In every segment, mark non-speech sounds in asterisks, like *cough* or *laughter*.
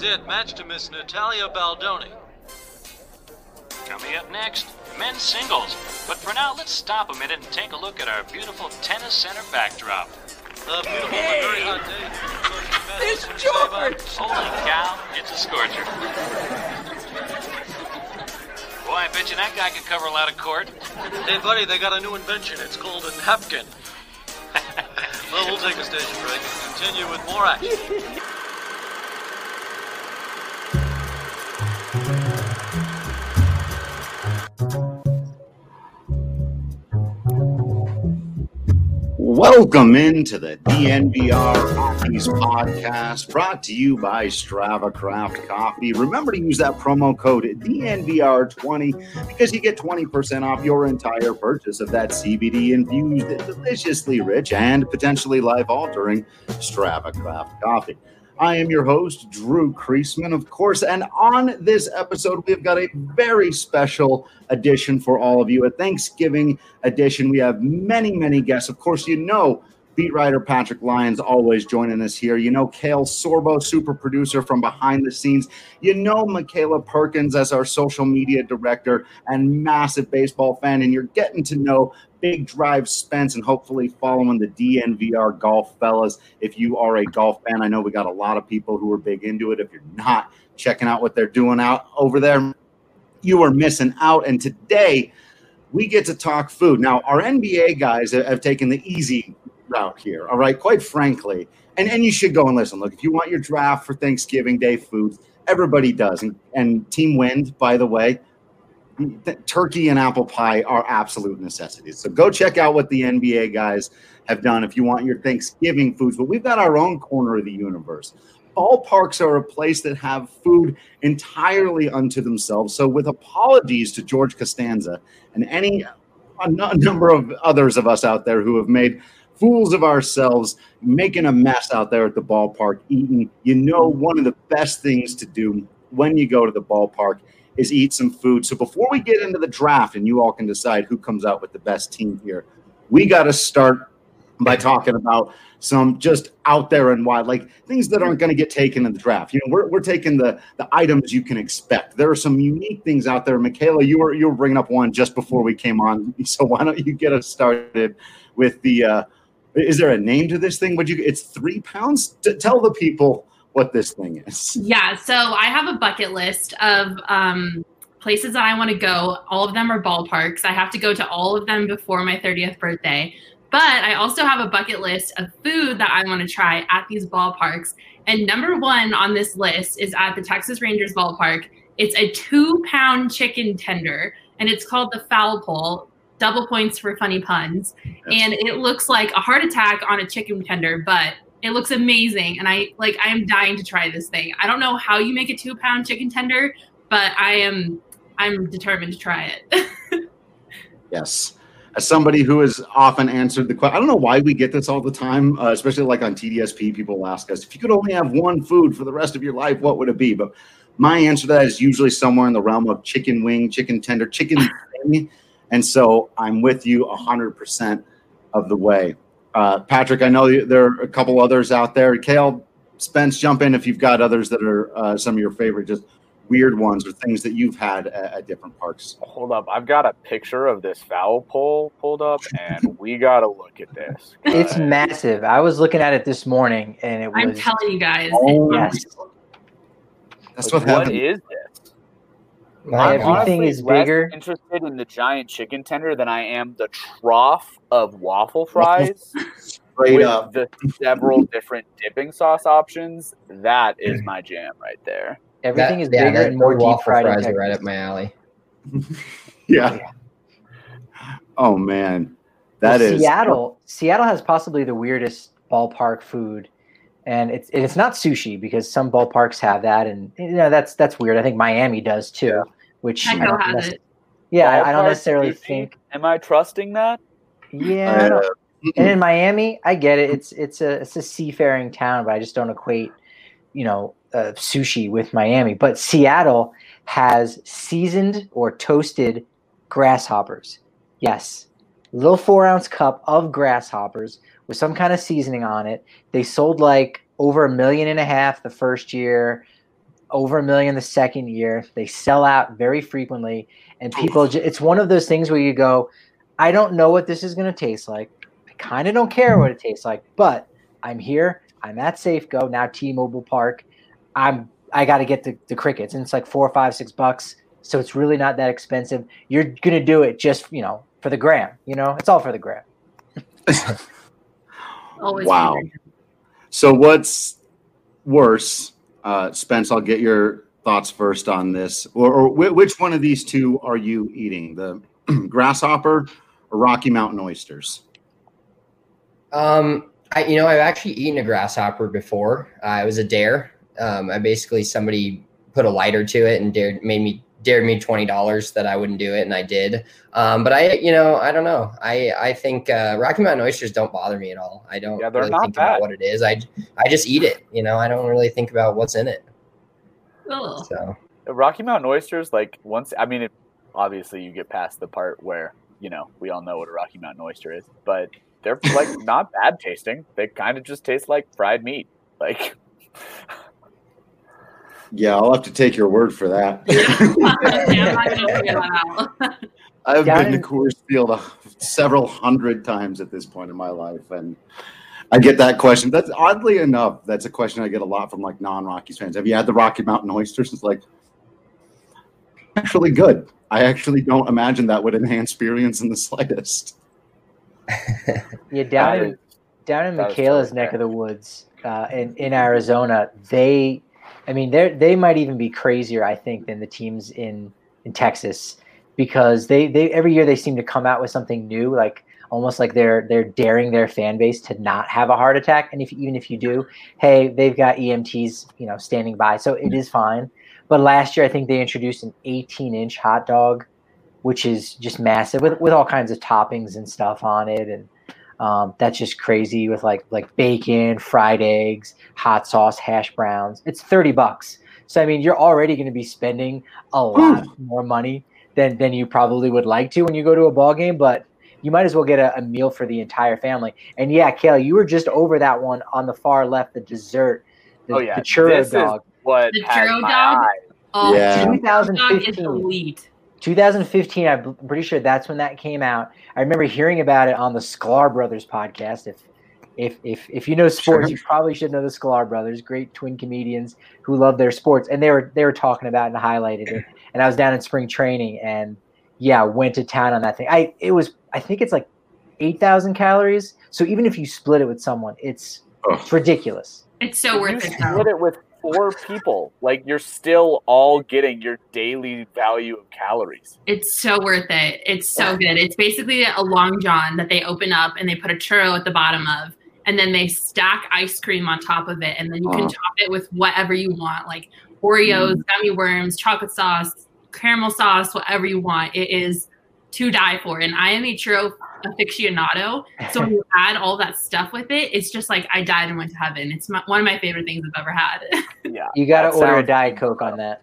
that is it. Match to Miss Natalia Baldoni. Coming up next, men's singles. But for now, let's stop a minute and take a look at our beautiful tennis center backdrop. A beautiful but very hot day. It's George! Holy cow, it's a scorcher. Boy, I bet you that guy could cover a lot of court. Hey, buddy, they got a new invention. It's called a napkin. *laughs* well, we'll take a station break and continue with more action. *laughs* Welcome into the DNVR Rockies podcast brought to you by Strava Craft Coffee. Remember to use that promo code DNVR20 because you get 20% off your entire purchase of that CBD infused, deliciously rich, and potentially life altering Strava Craft Coffee. I am your host, Drew Creasman, of course. And on this episode, we've got a very special edition for all of you a Thanksgiving edition. We have many, many guests. Of course, you know, beat writer Patrick Lyons always joining us here. You know, Kale Sorbo, super producer from behind the scenes. You know, Michaela Perkins as our social media director and massive baseball fan. And you're getting to know Big Drive Spence and hopefully following the DNVR golf fellas. If you are a golf fan, I know we got a lot of people who are big into it. If you're not checking out what they're doing out over there, you are missing out. And today, we get to talk food. Now, our NBA guys have taken the easy route here. All right, quite frankly, and and you should go and listen. Look, if you want your draft for Thanksgiving Day food, everybody does. And, and Team Wind, by the way, turkey and apple pie are absolute necessities. So go check out what the NBA guys have done if you want your Thanksgiving foods. But we've got our own corner of the universe. Ballparks are a place that have food entirely unto themselves. So, with apologies to George Costanza and any a number of others of us out there who have made fools of ourselves, making a mess out there at the ballpark, eating. You know, one of the best things to do when you go to the ballpark is eat some food. So before we get into the draft and you all can decide who comes out with the best team here, we got to start by talking about some just out there and wild, like things that aren't going to get taken in the draft. You know, we're, we're taking the the items you can expect. There are some unique things out there. Michaela, you were you were bringing up one just before we came on, *laughs* so why don't you get us started with the uh, is there a name to this thing? Would you? It's three pounds. To tell the people what this thing is. Yeah. So I have a bucket list of um, places that I want to go. All of them are ballparks. I have to go to all of them before my 30th birthday. But I also have a bucket list of food that I want to try at these ballparks. And number one on this list is at the Texas Rangers ballpark. It's a two pound chicken tender, and it's called the foul pole double points for funny puns. And it looks like a heart attack on a chicken tender, but it looks amazing. And I like I am dying to try this thing. I don't know how you make a two pound chicken tender, but I am I'm determined to try it. *laughs* yes. As somebody who has often answered the question, I don't know why we get this all the time, uh, especially like on TDSP. People ask us if you could only have one food for the rest of your life, what would it be? But my answer to that is usually somewhere in the realm of chicken wing, chicken tender, chicken. *laughs* And so I'm with you 100% of the way. Uh, Patrick, I know there are a couple others out there. Kale, Spence, jump in if you've got others that are uh, some of your favorite, just weird ones or things that you've had at, at, different parks. Hold up. I've got a picture of this foul pole pulled up, and *laughs* we got to look at this. It's massive. I was looking at it this morning, and it was. I'm telling you guys. Oh, yes. That's what, what happened. is this? I'm everything is bigger. interested in the giant chicken tender than I am the trough of *laughs* waffle fries. Straight with up. the several different dipping sauce options. That is my jam right there. Everything That- is yeah, bigger that and more deep waffle fried. fries are right up my alley. *laughs* Yeah. Oh man, that Well, is Seattle. Seattle has possibly the weirdest ballpark food, and it's it's not sushi because some ballparks have that, and you know that's that's weird. I think Miami does too. Which I Echo don't has nec- it. Yeah, I, I don't necessarily think. Am I trusting that? Yeah, Uh, I don't- and in Miami, I get it. It's it's a it's a seafaring town, but I just don't equate, you know, uh, sushi with Miami. But Seattle has seasoned or toasted grasshoppers. Yes, little four ounce cup of grasshoppers with some kind of seasoning on it. They sold like over a million and a half the first year. Over a million the second year. They sell out very frequently, and people. It's one of those things where you go, I don't know what this is going to taste like. I kind of don't care what it tastes like, but I'm here. I'm at Safeco now, T-Mobile Park. I'm. I got to get the, the crickets, and it's like four, five, six bucks. So it's really not that expensive. You're gonna do it just you know for the gram. You know, it's all for the gram. *laughs* Always Wow. So what's worse, uh, Spence? I'll get your thoughts first on this. Or, or whi- which one of these two are you eating? The *clears throat* grasshopper or Rocky Mountain oysters? Um, I you know I've actually eaten a grasshopper before. Uh, was a dare. Um, I basically somebody put a lighter to it and dared made me dared me twenty dollars that I wouldn't do it, and I did. Um, but I you know I don't know. I I think uh, Rocky Mountain oysters don't bother me at all. I don't Yeah, they're really not think bad. about what it is. I I just eat it. You know I don't really think about what's in it. Ugh. So Rocky Mountain oysters, like once, I mean, it, obviously you get past the part where you know we all know what a Rocky Mountain oyster is, but they're like *laughs* not bad tasting. They kind of just taste like fried meat. Like, *laughs* Yeah, I'll have to take your word for that. I'm not gonna figure that out. *laughs* I've Down been to Coors Field several hundred times at this point in my life, and I get that question. That's oddly enough, that's a question I get a lot from like non-Rockies fans. Have you had the Rocky Mountain oysters? It's like actually good. I actually don't imagine that would enhance experience in the slightest. *laughs* Yeah, down in down in Michaela's neck of the woods uh, in in Arizona, they, I mean, they they might even be crazier, I think, than the teams in in Texas because they they every year they seem to come out with something new, like almost like they're they're daring their fan base to not have a heart attack, and if even if you do, hey, they've got EMTs, you know, standing by, so it mm-hmm. is fine. But last year, I think they introduced an 18 inch hot dog, which is just massive with with all kinds of toppings and stuff on it, and um, that's just crazy with like like bacon, fried eggs, hot sauce, hash browns. It's thirty bucks. So I mean, you're already going to be spending a lot more money than than you probably would like to when you go to a ball game. But you might as well get a, a meal for the entire family. And yeah, Kale, you were just over that one on the far left, the dessert, the, Oh, yeah. the churro This is- dog. what The churro dog? eye. Oh, Yeah. the dog is 2015. elite. 2015, I'm pretty sure that's when that came out. I remember hearing about it on the Sklar Brothers podcast. If if if if you know sports, Sure. you probably should know the Sklar Brothers, great twin comedians who love their sports, and they were they were talking about it and highlighted it. And I was down in spring training, and yeah, went to town on that thing. I it was I think it's like eight thousand calories. So even if you split it with someone, it's Ugh. it's ridiculous. It's so you worth it. split it with four people. Like you're still all getting your daily value of calories. It's so worth it. It's so good. It's basically a long john that they open up and they put a churro at the bottom of, and then they stack ice cream on top of it, and then you can Oh. top it with whatever you want, like Oreos, mm. gummy worms, chocolate sauce, caramel sauce, whatever you want. It is to die for. And I am a true aficionado, so when you *laughs* add all that stuff with it, it's just like I died and went to heaven. It's my, one of my favorite things I've ever had. *laughs* Yeah. You got to That order a sounds- diet coke on that.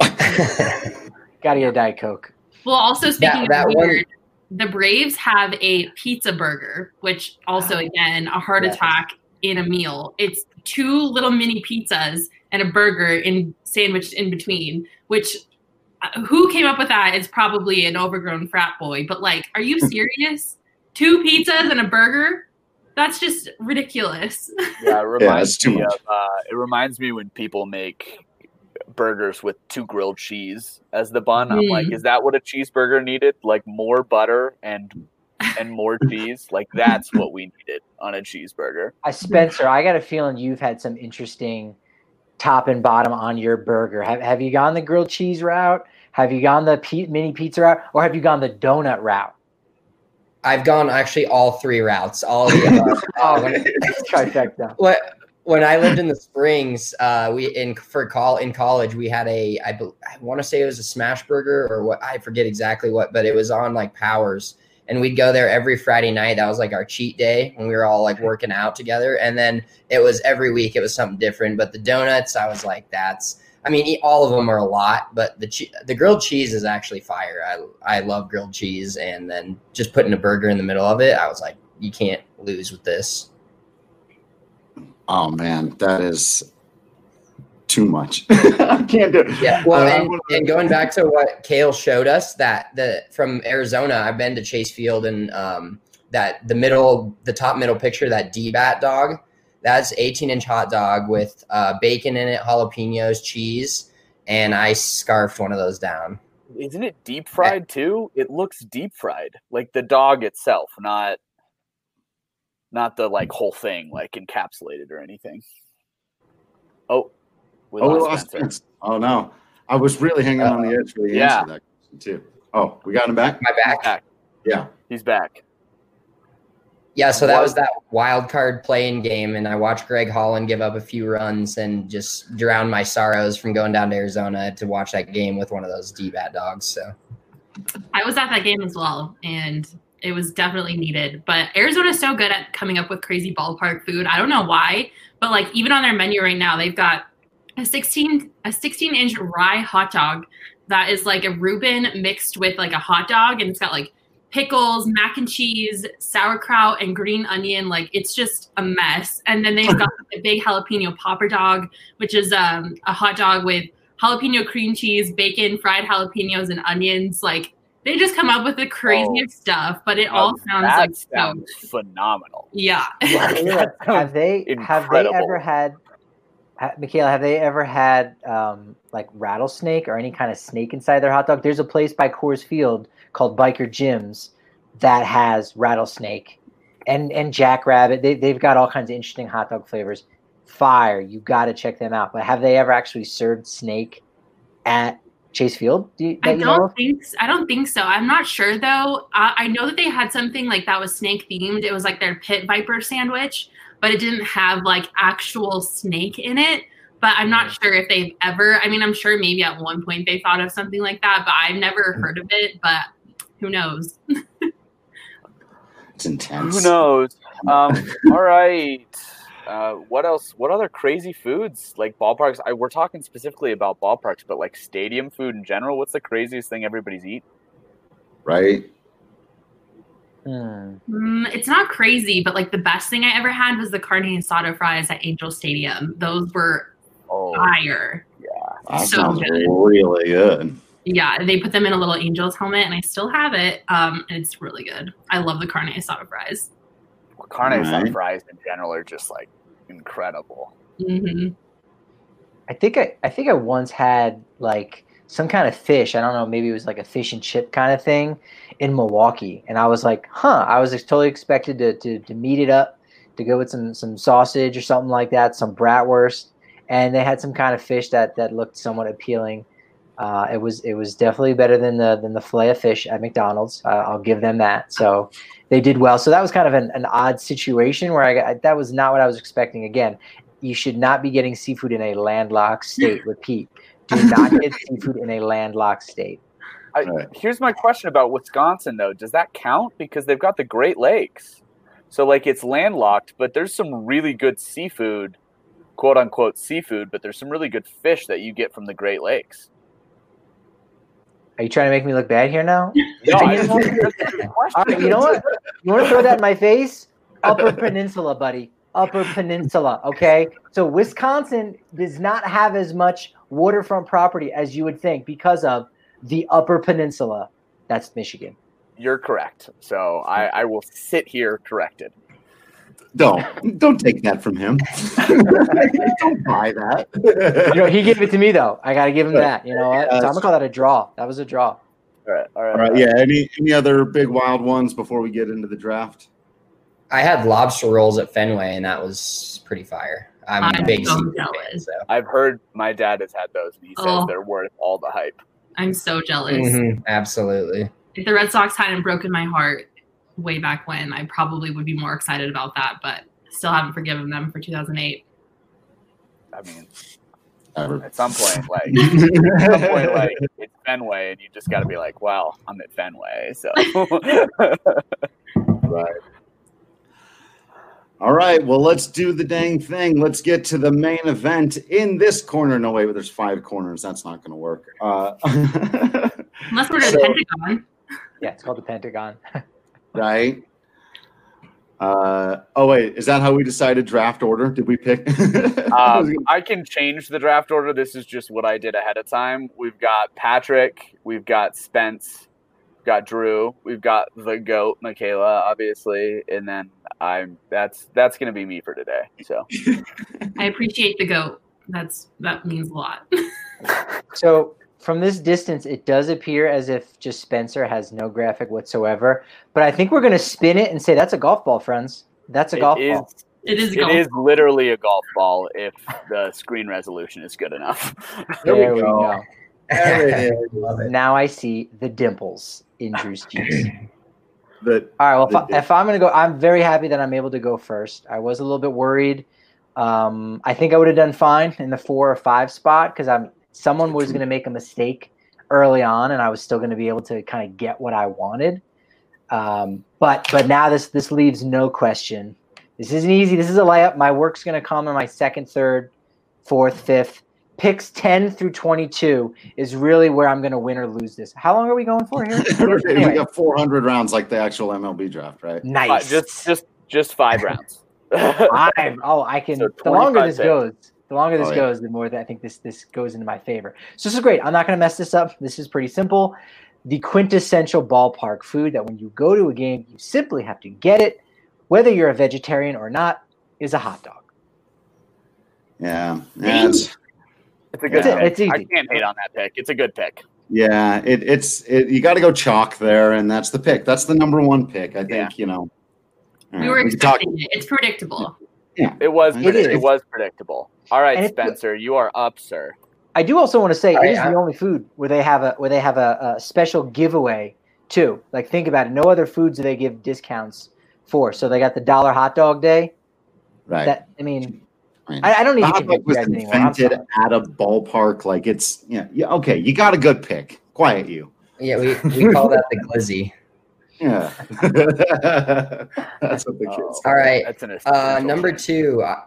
*laughs* got to get a diet coke. Well, also speaking that of one- weird, the Braves have a pizza burger, which also oh. again a heart Yes. attack in a meal. It's two little mini pizzas and a burger in sandwiched in between. Which who came up with that is probably an overgrown frat boy. But like, are you *laughs* serious? two pizzas and a burger? That's just ridiculous. *laughs* Yeah, it reminds it's too me much. of. Uh, it reminds me when people make burgers with two grilled cheese as the bun. I'm like, Mm. is that what a cheeseburger needed? Like more butter and and more *laughs* cheese. Like that's what we needed on a cheeseburger. I Spencer, I got a feeling you've had some interesting top and bottom on your burger. Have Have you gone the grilled cheese route? Have you gone the mini pizza route, or have you gone the donut route? I've gone actually all three routes. All the *laughs* Oh, when- trifecta. *laughs* When I lived in the Springs, uh, we in for call in college we had a I, bel- I want to say it was a smash burger or what I forget exactly what, but it was on like Powers, and we'd go there every Friday night. That was like our cheat day when we were all like working out together, and then it was every week it was something different. But the donuts, I was like, that's. I mean, all of them are a lot, but the che- the grilled cheese is actually fire. I I love grilled cheese, and then just putting a burger in the middle of it, I was like, you can't lose with this. Oh man, that is too much. *laughs* I can't do it. Yeah, well, Uh, and, and going back to what Kale showed us, that the from Arizona, I've been to Chase Field, and um, that the middle, the top middle picture, that D bat dog, that's 18 inch hot dog with uh, bacon in it, jalapenos, cheese, and I scarfed one of those down. Isn't it deep fried too? It looks deep fried, like the dog itself, not not the like whole thing, like encapsulated or anything. Oh, we Oh, we lost lost Spencer. Spence. Oh no, I was really hanging on the edge for the Yeah. answer to that question too. Oh, we got him back. My He's back. back. Yeah. He's back. Yeah, so that was that wild card playing game, and I watched Greg Holland give up a few runs and just drown my sorrows from going down to Arizona to watch that game with one of those D bat dogs. So I was at that game as well, and it was definitely needed. But Arizona's so good at coming up with crazy ballpark food. I don't know why, but like even on their menu right now, they've got a 16 a 16 inch rye hot dog that is like a Reuben mixed with like a hot dog, and it's got like pickles, mac and cheese, sauerkraut, and green onion. Like it's just a mess. And then they've got *laughs* a big jalapeno popper dog, which is um, a hot dog with jalapeno cream cheese, bacon, fried jalapenos, and onions. Like they just come up with the craziest stuff, but it all sounds that like so. phenomenal. Yeah. *laughs* Like, Have that sounds they have they ever had ha- Michaela, have they ever had um, like rattlesnake or any kind of snake inside their hot dog? There's a place by Coors Field called Biker Jim's that has rattlesnake and and jackrabbit. They they've got all kinds of interesting hot dog flavors. Fire, you got to check them out. But have they ever actually served snake at Chase Field? Do you, I that you know don't think s- I don't think so. I'm not sure though. I, I know that they had something like that was snake themed. It was like their pit viper sandwich, but it didn't have like actual snake in it. But I'm not mm. sure if they've ever. I mean, I'm sure maybe at one point they thought of something like that, but I've never mm. heard of it. But who knows? *laughs* It's intense. Who knows? Um, *laughs* all right. Uh, what else? What other crazy foods like ballparks? I, we're talking specifically about ballparks, but like stadium food in general. What's the craziest thing everybody's eat? Right? Hmm. Mm, it's not crazy, but like the best thing I ever had was the carne asada fries at Angel Stadium. Those were Oh, fire. That So sounds good. really good. Yeah, they put them in a little Angels helmet, and I still have it. Um, and it's really good. I love the carne asada fries. well, carne asada Right. fries in general are just like incredible. hmm I think I, I think I once had like some kind of fish. I don't know, maybe it was like a fish and chip kind of thing in Milwaukee, and I was like, huh. I was totally expected to to, to meet it up, to go with some some sausage or something like that, some bratwurst, and they had some kind of fish that that looked somewhat appealing. Uh, it was it was definitely better than the than the fillet of fish at McDonald's. Uh, I'll give them that. So they did well. So that was kind of an, an odd situation where I got that was not what I was expecting. Again, you should not be getting seafood in a landlocked state. Repeat, do not *laughs* get seafood in a landlocked state. I, Right. Here's my question about Wisconsin, though. Does that count? Because they've got the Great Lakes. So, like, it's landlocked, but there's some really good seafood, quote unquote seafood, but there's some really good fish that you get from the Great Lakes. Are you trying to make me look bad here now? *laughs* No, I just want to that's a good All right, you know what? You want to throw that in my face? Upper *laughs* Peninsula, buddy. Upper Peninsula. Okay. So Wisconsin does not have as much waterfront property as you would think because of the Upper Peninsula. That's Michigan. You're correct. So, I, I will sit here corrected. Don't don't take that from him. *laughs* don't buy that. You know, he gave it to me though. I got to give him that. You know what? So I'm gonna call that a draw. That was a draw. All right. All right. All right, yeah. Any any other big wild ones before we get into the draft? I had lobster rolls at Fenway, and that was pretty fire. I'm, a I'm big so seafood fan, jealous. so. I've heard my dad has had those, and he says Oh. they're worth all the hype. I'm so jealous. Mhm, absolutely. If the Red Sox hadn't broken my heart way back when, I probably would be more excited about that. But still haven't forgiven them for 2008. I mean, Ever. at some point, like, *laughs* at some point, like, it's Fenway, and you just got to be like, well, I'm at Fenway, so. *laughs* Right. All right. Well, let's do the dang thing. Let's get to the main event in this corner. No way, but there's five corners. That's not going to work. Uh, *laughs* Unless we're to So- the Pentagon. Yeah, it's called the Pentagon. Right. Uh, oh wait, is that how we decided draft order? Did we pick? *laughs* Um, I can change the draft order. This is just what I did ahead of time. We've got Patrick, we've got Spence, we've got Drew, we've got the goat, Michaela, obviously, and then I'm that's that's gonna be me for today. So *laughs* I appreciate the goat. That's that means a lot. So from this distance, it does appear as if just Spencer has no graphic whatsoever. But I think we're going to spin it and say that's a golf ball, friends. That's a it golf is ball. It is a it golf is literally a golf ball if the screen resolution is good enough. *laughs* There There we we go. go. There it is. *laughs* Love it. Now I see the dimples in Drew's cheeks. *clears throat* that All right. Well, if, The I, if I'm going to go, I'm very happy that I'm able to go first. I was a little bit worried. Um, I think I would have done fine in the four or five spot because I'm someone was going to make a mistake early on, and I was still going to be able to kind of get what I wanted. Um, but but now this this leaves no question. This isn't easy. This is a layup. My work's going to come in my second, third, fourth, fifth. Picks 10 through 22 is really where I'm going to win or lose this. How long are we going for here? *laughs* we got 400 rounds like the actual MLB draft, right? Uh, Nice. just just just five rounds. *laughs* Five. Oh, I can. So the longer this picks. goes, the longer this Oh, yeah. goes, the more that I think this this goes into my favor. So this is great. I'm not going to mess this up. This is pretty simple. The quintessential ballpark food that when you go to a game, you simply have to get it, whether you're a vegetarian or not, is a hot dog. Yeah. Yeah. It's, It's a good Yeah. pick. It's easy. I can't hate on that pick. It's a good pick. yeah it, it's it, you got to go chalk there, and that's the pick. That's the number one pick. I think Yeah. you know. We right, were can talk- expecting it. It's predictable. Yeah, It was It it was predictable. All right, And Spencer, you are up, sir. I do also want to say All it right, is I- the only food where they have a where they have a, a special giveaway too. Like think about it. No other foods do they give discounts for. So they got the dollar hot dog day. right. That I mean, I mean, I, I don't need the to hot dog was. I'm invented at a ballpark. Like it's yeah, yeah. Okay, you got a good pick. Quiet you. Yeah, we, we call that the glizzy. *laughs* Yeah. *laughs* That's what the kids. All right. That's an Uh, number two, I-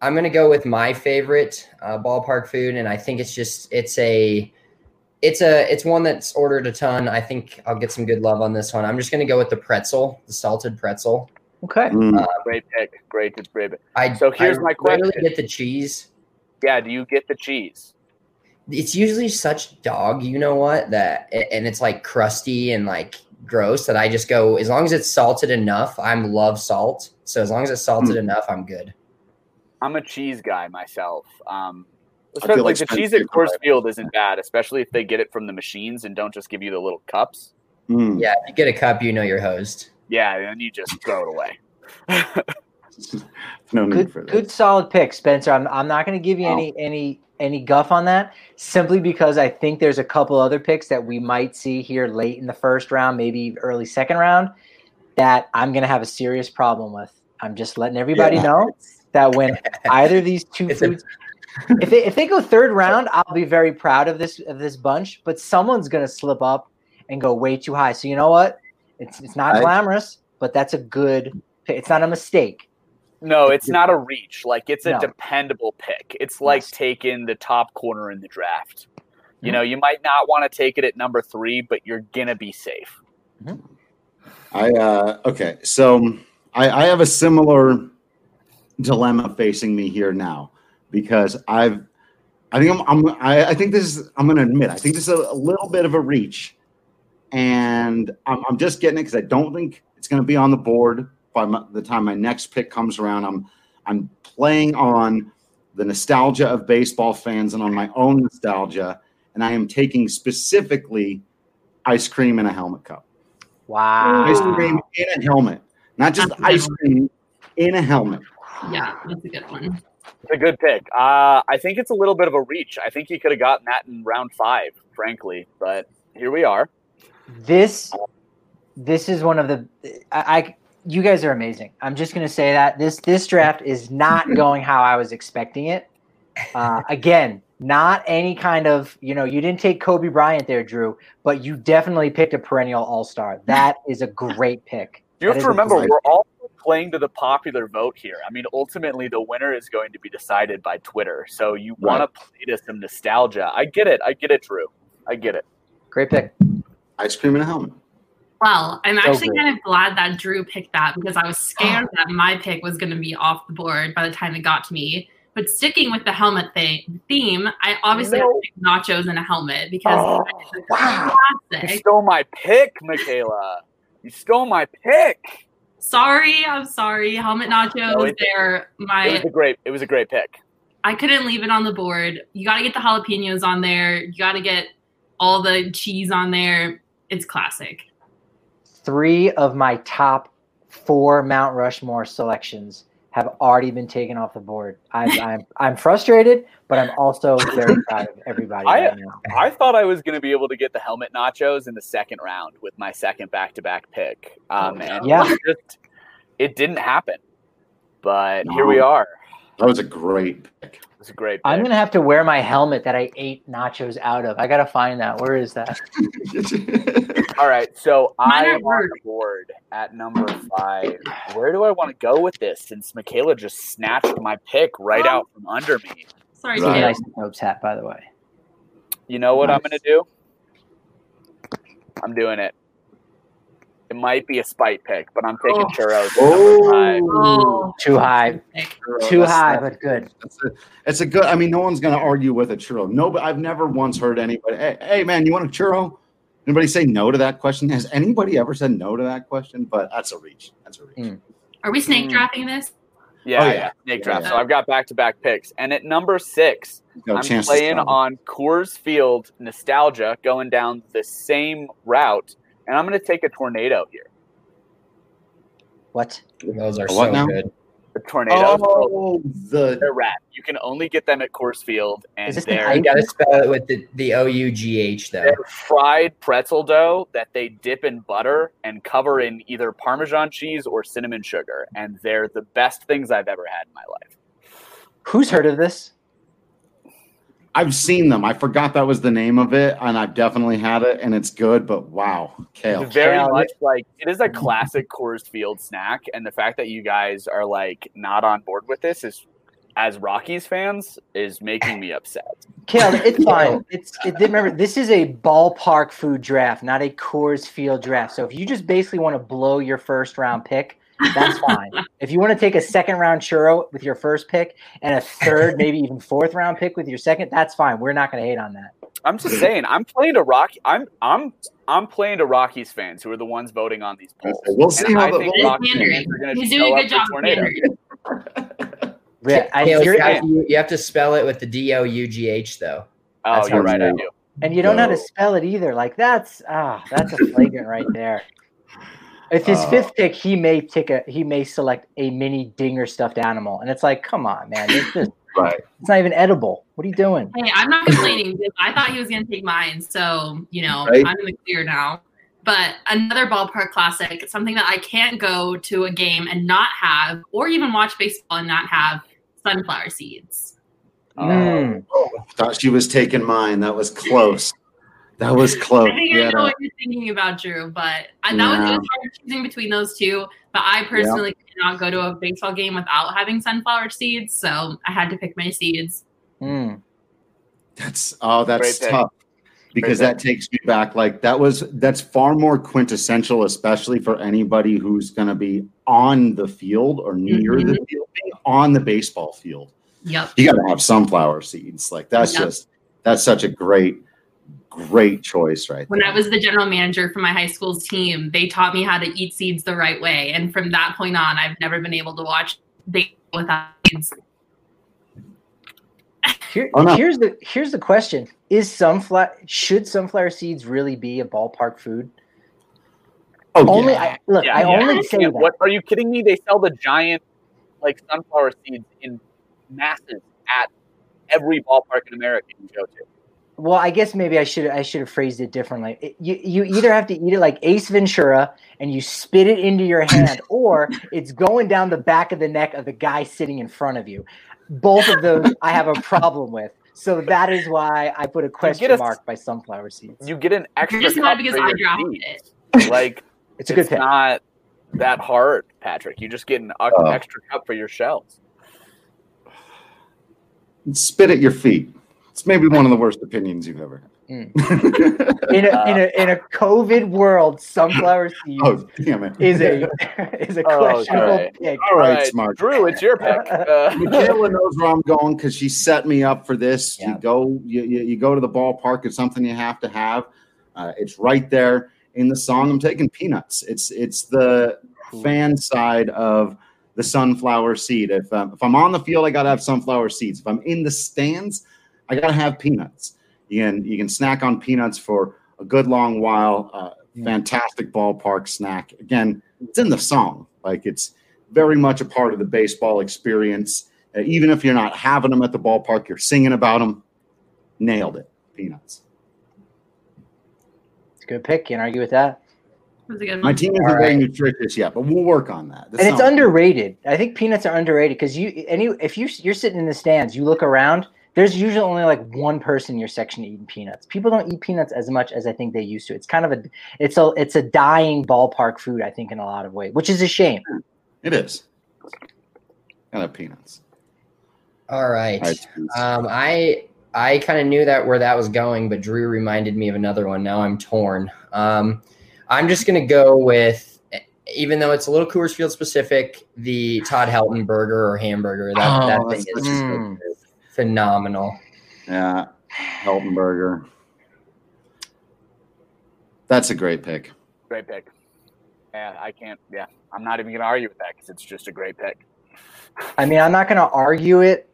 I'm gonna go with my favorite uh, ballpark food, and I think it's just it's a it's a it's one that's ordered a ton. I think I'll get some good love on this one. I'm just gonna go with the pretzel, the salted pretzel. Okay. Mm, Great pick. Great, great. pick. I So here's I my rarely question. get the cheese. Yeah, do you get the cheese? It's usually such dog, you know what? That and it's like crusty and like gross that I just go as long as it's salted enough. I'm love salt, so as long as it's salted Hmm. enough, I'm good. I'm a cheese guy myself. Um, I feel especially like the cheese at could Coors probably- Field isn't bad, especially if they get it from the machines and don't just give you the little cups. mm. Yeah, if you get a cup, you know you're hosed. Yeah, and you just throw it away. *laughs* *laughs* No need Good, for that. good, solid pick, Spencer. I'm, I'm not going to give you Oh. any any any guff on that, simply because I think there's a couple other picks that we might see here late in the first round, maybe early second round, that I'm going to have a serious problem with. I'm just letting everybody Yeah. know that when either of these two *laughs* It's a- foods, if they if they go third round, I'll be very proud of this of this bunch. But someone's going to slip up and go way too high. So you know what? It's it's not I- glamorous, but that's a good. It's not a mistake. No, it's not a reach. Like it's a No. dependable pick. It's like Yes. taking the top corner in the draft. You Mhm. know, you might not want to take it at number three, but you're gonna be safe. I uh okay, so I, I have a similar dilemma facing me here now because I've I think I'm, I'm I, I think this is I'm gonna admit I think this is a, a little bit of a reach, and I'm, I'm just getting it because I don't think it's gonna be on the board by my, the time my next pick comes around. I'm I'm playing on the nostalgia of baseball fans and on my own nostalgia, and I am taking specifically ice cream in a helmet cup Wow. ice cream in a helmet, not just That's a good ice cream in a helmet. Yeah, that's a good one. It's a good pick. Uh, I think it's a little bit of a reach. I think he could have gotten that in round five, frankly. But here we are. this this is one of the I, I you guys are amazing. I'm just gonna say that this this draft is not *laughs* going how I was expecting it. Uh, again, not any kind of you know you didn't take Kobe Bryant there, Drew, but you definitely picked a perennial All Star. That is a great pick. You That have to remember, we're all playing to the popular vote here. I mean, ultimately, the winner is going to be decided by Twitter. So you want to play to some nostalgia. I get it. I get it, Drew. I get it. Great pick. Ice cream in a helmet. Well, I'm So actually good. kind of glad that Drew picked that because I was scared *gasps* that my pick was going to be off the board by the time it got to me. But sticking with the helmet thing, theme, I obviously have to pick nachos and a helmet because Oh, it's wow. You stole my pick, Michaela. You stole my pick. Sorry, I'm sorry. Helmet nachos, No, it- they're It was my. a great. It was a great pick. I couldn't leave it on the board. You got to get the jalapenos on there. You got to get all the cheese on there. It's classic. Three of my top four Mount Rushmore selections have already been taken off the board. I'm I'm, I'm frustrated, but I'm also very *laughs* proud of everybody. I- right now. I thought I was going to be able to get the helmet nachos in the second round with my second back-to-back pick, um, and Yeah. it just it didn't happen. But here we are. That was a great pick. It was a great. Pick. I'm gonna have to wear my helmet that I ate nachos out of. I gotta find that. Where is that? *laughs* All right, so I Mine are am on the board at number five. Where do I want to go with this? Since Michaela just snatched my pick right Oh. out from under me. Sorry, Right. Nice Snopes hat, by the way. You know what I'm going to do? I'm doing it. It might be a spite pick, but I'm taking Oh. churros. at five. Oh, Too high, pick. too That's- high, but good. It's a, it's a good. I mean, no one's going to argue with a churro. No, but I've never once heard anybody. Hey, hey, man, you want a churro? Anybody say no to that question? Has anybody ever said no to that question? But that's a reach. That's a reach. Mm. Are we snake Mm. drafting this? Yeah, Oh, yeah, yeah. snake Yeah, draft. yeah. So I've got back to back picks. And at number six, No I'm playing on Coors Field nostalgia, going down the same route. And I'm going to take a tornado here. What? Those are what so now? good. The tornadoes, Oh, the they're rad. You can only get them at Coors Field, and Is this the they're You got to spell it with the, the O U G H though. They're fried pretzel dough that they dip in butter and cover in either Parmesan cheese or cinnamon sugar. And they're the best things I've ever had in my life. Who's heard of this? I've seen them. I forgot that was the name of it, and I've definitely had it, and it's good. But wow, kale. It's very Kale. much like it is a classic Coors Field snack. And the fact that you guys are like not on board with this is, as Rockies fans, is making me upset. Kale, it's *laughs* fine. It's it, remember this is a ballpark food draft, not a Coors Field draft. So if you just basically want to blow your first round pick, that's fine. if you want to take a second round churro with your first pick and a third, *laughs* maybe even fourth round pick with your second, that's fine. We're not going to hate on that. I'm just saying, I'm playing to Rocky. I'm I'm I'm playing to Rockies fans who are the ones voting on these polls. We'll see And how I the- think It is Rockies fans are going to He's show doing a up good for job of tornado. Yeah, *laughs* I, you, you're- have to, you have to spell it with the D O U G H though. Oh, That's you're right. I do. and you don't know how to spell it either. Like that's ah, that's a flagrant right there. *laughs* If his Uh, fifth pick, he may take a he may select a mini dinger stuffed animal, and it's like, come on, man, it's just *laughs* Right. it's not even edible. What are you doing? Hey, I'm not complaining I thought he was going to take mine. So, you know, Right. I'm in the clear now. But another ballpark classic, something that I can't go to a game and not have, or even watch baseball and not have sunflower seeds. Mm. Thought she was taking mine. That was close. That was *laughs* close. I think Yeah. I know what you're thinking about, Drew, but I, that was, Yeah. it was hard choosing between those two. But I personally cannot go to a baseball game without having sunflower seeds. So I had to pick my seeds. Mm. That's oh, that's Great pick. tough because Great that takes me back. Like that was that's far more quintessential, especially for anybody who's going to be on the field or near the Mhm. field, on the baseball field. Yep. You got to have sunflower seeds. Like that's Yep. just that's such a great, great choice, right? When there. I was the general manager for my high school's team, they taught me how to eat seeds the right way. And from that point on, I've never been able to watch baseball without seeds. Here, Oh, no. Here's the here's the question: Is sunflower should sunflower seeds really be a ballpark food? oh, Only yeah. I, look, Yeah, I yeah. only say Yeah, that. What are you kidding me? They sell the giant like sunflower seeds in masses at every ballpark in America you go to. Well, I guess maybe I should I should have phrased it differently. It- you you either have to eat it like Ace Ventura and you spit it into your hand, *laughs* or it's going down the back of the neck of the guy sitting in front of you. Both of those I have a problem with. So that is why I put a question a- mark by sunflower seeds. You get an extra You're just cup mad because I your drafted seeds. it. Like *laughs* It's a good it's pick. not that hard, Patrick. You just get an uh, Oh. extra cup for your shells. spit at your feet. It's maybe one of the worst opinions you've ever had. *laughs* in a in a in a COVID world, sunflower *laughs* seeds oh, damn it. is a *laughs* is a Oh, questionable great. pick. All right, Right, smart. Drew, it's your pick. Uh, Michaela knows where I'm going because she set me up for this. Yeah. You go, you, you, you go to the ballpark. It's something you have to have. Uh, it's right there in the song. I'm taking peanuts. It's it's the fan side of the sunflower seed. If um, if I'm on the field, I gotta have sunflower seeds. If I'm in the stands, I gotta have peanuts. You can you can snack on peanuts for a good long while. Uh, fantastic ballpark snack. Again, it's in the song. Like it's very much a part of the baseball experience. Uh, even if you're not having them at the ballpark, you're singing about them. Nailed it. Peanuts. It's a good pick. Can't argue with that. That was a good My one. team isn't All very right. nutritious yet, but we'll work on that. That's and it's not- underrated. I think peanuts are underrated because you any if you you're sitting in the stands, you look around. There's usually only like one person in your section eating peanuts. People don't eat peanuts as much as I think they used to. It's kind of a it's a it's a dying ballpark food. I think in a lot of ways, which is a shame. It is. Gotta have peanuts. All right. All right, Spence. Um, I I kind of knew that where that was going, but Drew reminded me of another one. Now I'm torn. Um, I'm just gonna go with, even though it's a little Coors Field specific, the Todd Helton burger or hamburger. That, Oh, that thing is such a just good phenomenal. yeah. Heltonburger. That's a great pick. great pick. Yeah, I can't. Yeah, I'm not even going to argue with that because it's just a great pick. I mean, I'm not going to argue it,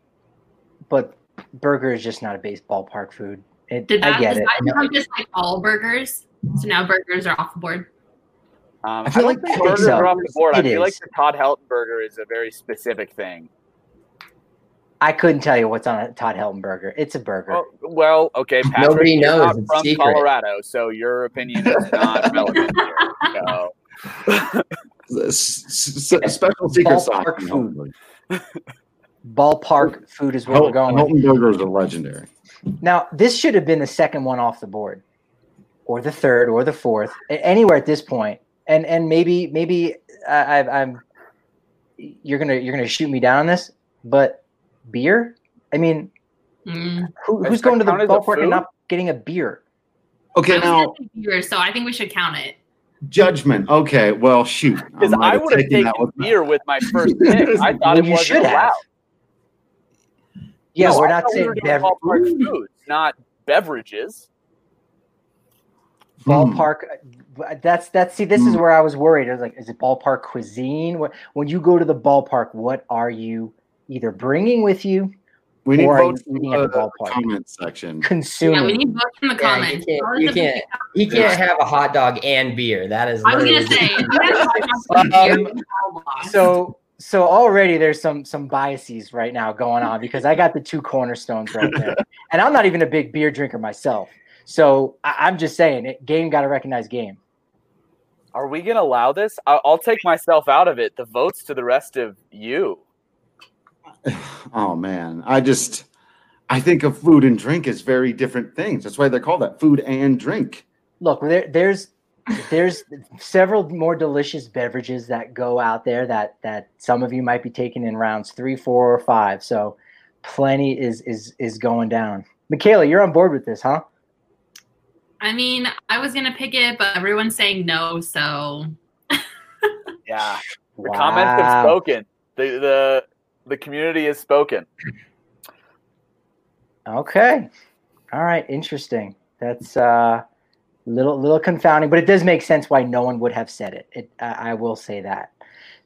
but burger is just not a baseball park food. It, Did that, I get does it. that encompass like all burgers? So now burgers are off the board. Um, I I, feel don't like think I think burgers so. are off the board. I It feel like the Todd Helton burger is a very specific thing. I couldn't tell you what's on a Todd Helton burger. It's a burger. Well, well okay, Patrick, Nobody you're knows. not from secret. Colorado, so your opinion is not *laughs* relevant here. So, S- s- s- special secret sauce. Ballpark in food. Ballpark food is where we're going. with. Heltonburgers are legendary. Now, this should have been the second one off the board, or the third, or the fourth, anywhere at this point. And and maybe maybe uh, I, I, I'm you're gonna you're gonna shoot me down on this, but beer. I mean, Mm. who, who's going to the count as a ballpark food? and not getting a beer? Okay, now beer, so I think we should count it. judgment. Okay, well, shoot. because I would have taken taken that with- beer with my first pick. *laughs* I thought Well, it you wasn't should have. allowed. Yeah, No, we're not thought we saying bev- ballpark foods, not beverages. Hmm. ballpark. uh, That's that's see. This is Hmm. where I was worried. I was like, is it ballpark cuisine? When you go to the ballpark, what are you either bringing with you, We need Or are you votes from eating at the the ballpark? comment section. consuming? Yeah, we need votes in the Yeah, comments. you can't, you can't, he can't have a hot dog and beer. That is. I was gonna say. if you had a hot dog and *laughs* beer, Um, we'd all lost. so so already there's some some biases right now going on because I got the two cornerstones right there, *laughs* and I'm not even a big beer drinker myself. So I, I'm just saying, it, game got to recognize game. Are we going to allow this? I'll, I'll take myself out of it. The votes to the rest of you. Oh man, I just I think of food and drink as very different things. That's why they call that food and drink. Look, there, there's there's several more delicious beverages that go out there that that some of you might be taking in rounds three, four, or five. So plenty is is is going down. Michaela, you're on board with this, huh? I mean, I was gonna pick it, but everyone's saying no, so *laughs* Yeah. The comments have spoken. The, the, the community has spoken. Okay. All right. Interesting. That's uh little little confounding, but it does make sense why no one would have said it. It I, I will say that.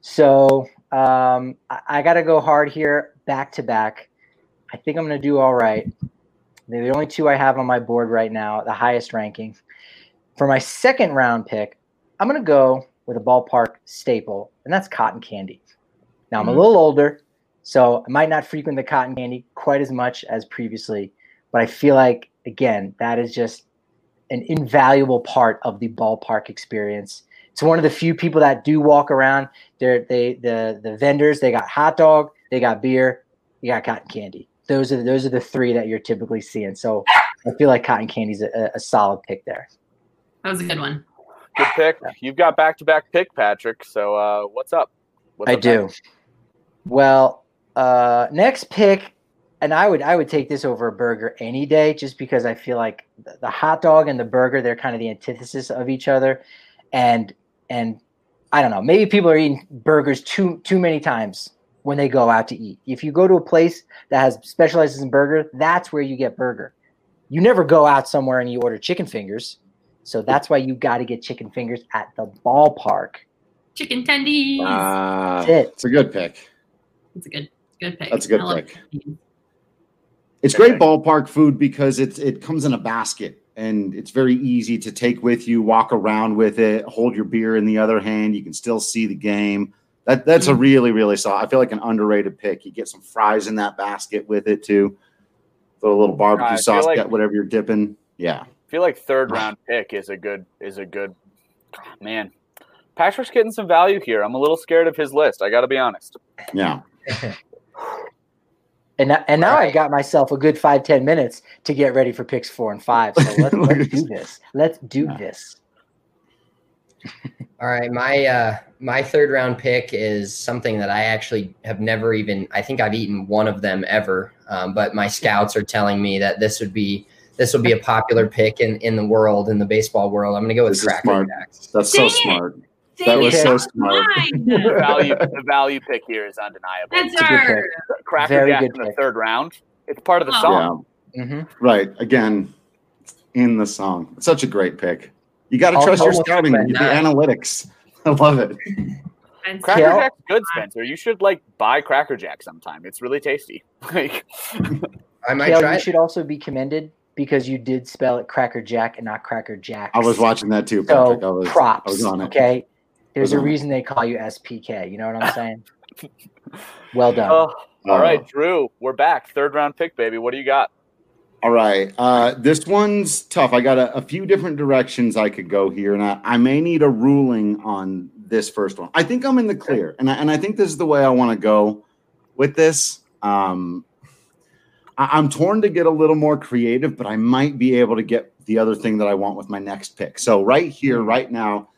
So um I, I gotta go hard here, back to back. I think I'm gonna do all right. They're the only two I have on my board right now, the highest ranking. For my second round pick, I'm gonna go with a ballpark staple, and that's cotton candy. Now I'm a Mhm. little older, so I might not frequent the cotton candy quite as much as previously, but I feel like again that is just an invaluable part of the ballpark experience. It's one of the few people that do walk around. They're they the the vendors. They got hot dog, they got beer, you got cotton candy. Those are those are the three that you're typically seeing. So I feel like cotton candy's a, a solid pick there. that was a good one. Good pick. You've got back to back pick, Patrick. So uh, what's up? What's I up do. next? Well, uh, next pick, and I would I would take this over a burger any day, just because I feel like the, the hot dog and the burger they're kind of the antithesis of each other, and and I don't know, maybe people are eating burgers too too many times when they go out to eat. If you go to a place that has specializes in burger, that's where you get burger. You never go out somewhere and you order chicken fingers. So that's why you got to get chicken fingers at the ballpark. Chicken tendies. Uh, That's it. it's a good pick. That's a good good pick. That's a good I pick. tendies. It's great ballpark food because it's it comes in a basket and it's very easy to take with you, walk around with it, hold your beer in the other hand. You can still see the game. That that's a mm-hmm. really really solid. I feel like an underrated pick. You get some fries in that basket with it too. Throw a little barbecue I sauce, like- get whatever you're dipping. Yeah, I feel like third round pick is a good is a good ah, man. Patrick's getting some value here. I'm a little scared of his list. I got to be honest. yeah. *laughs* And now, and now Right. I've got myself a good five ten minutes to get ready for picks four and five. So let's, *laughs* let's do this. this. Let's do Yeah. this. All right, my uh, my third round pick is something that I actually have never even. I think I've eaten one of them ever, um, but my scouts are telling me that this would be this would be a popular pick in in the world in the baseball world. I'm going to go with This Cracker smart. Jacks. That's Dang so it. smart. Dang That was so smart. *laughs* The value the value pick here is undeniable. That's It's our. Cracker Very Jack in the pick. third round. It's part of the Oh. song. Yeah, hmm right. Again, in the song. It's such a great pick. You got to trust your scouting, went the nuts. analytics. *laughs* I love it. and Cracker Kale? Jack's good, Spencer. You should like buy Cracker Jack sometime. It's really tasty. *laughs* Like I might Kale, try. you it. should also be commended because you did spell it Cracker Jack and not Cracker Jack. I was watching that too, So I was, props. I was on it. Okay. There's was a reason they call you SPK. You know what I'm saying? *laughs* well done. oh, all right, Drew, we're back. Third round pick, baby. What do you got? All right. Uh, this one's tough. I got a, a few different directions I could go here, and I, I may need a ruling on this first one. I think I'm in the clear, and I, and I think this is the way I want to go with this. Um, I, I'm torn to get a little more creative, but I might be able to get the other thing that I want with my next pick. So right here, right now,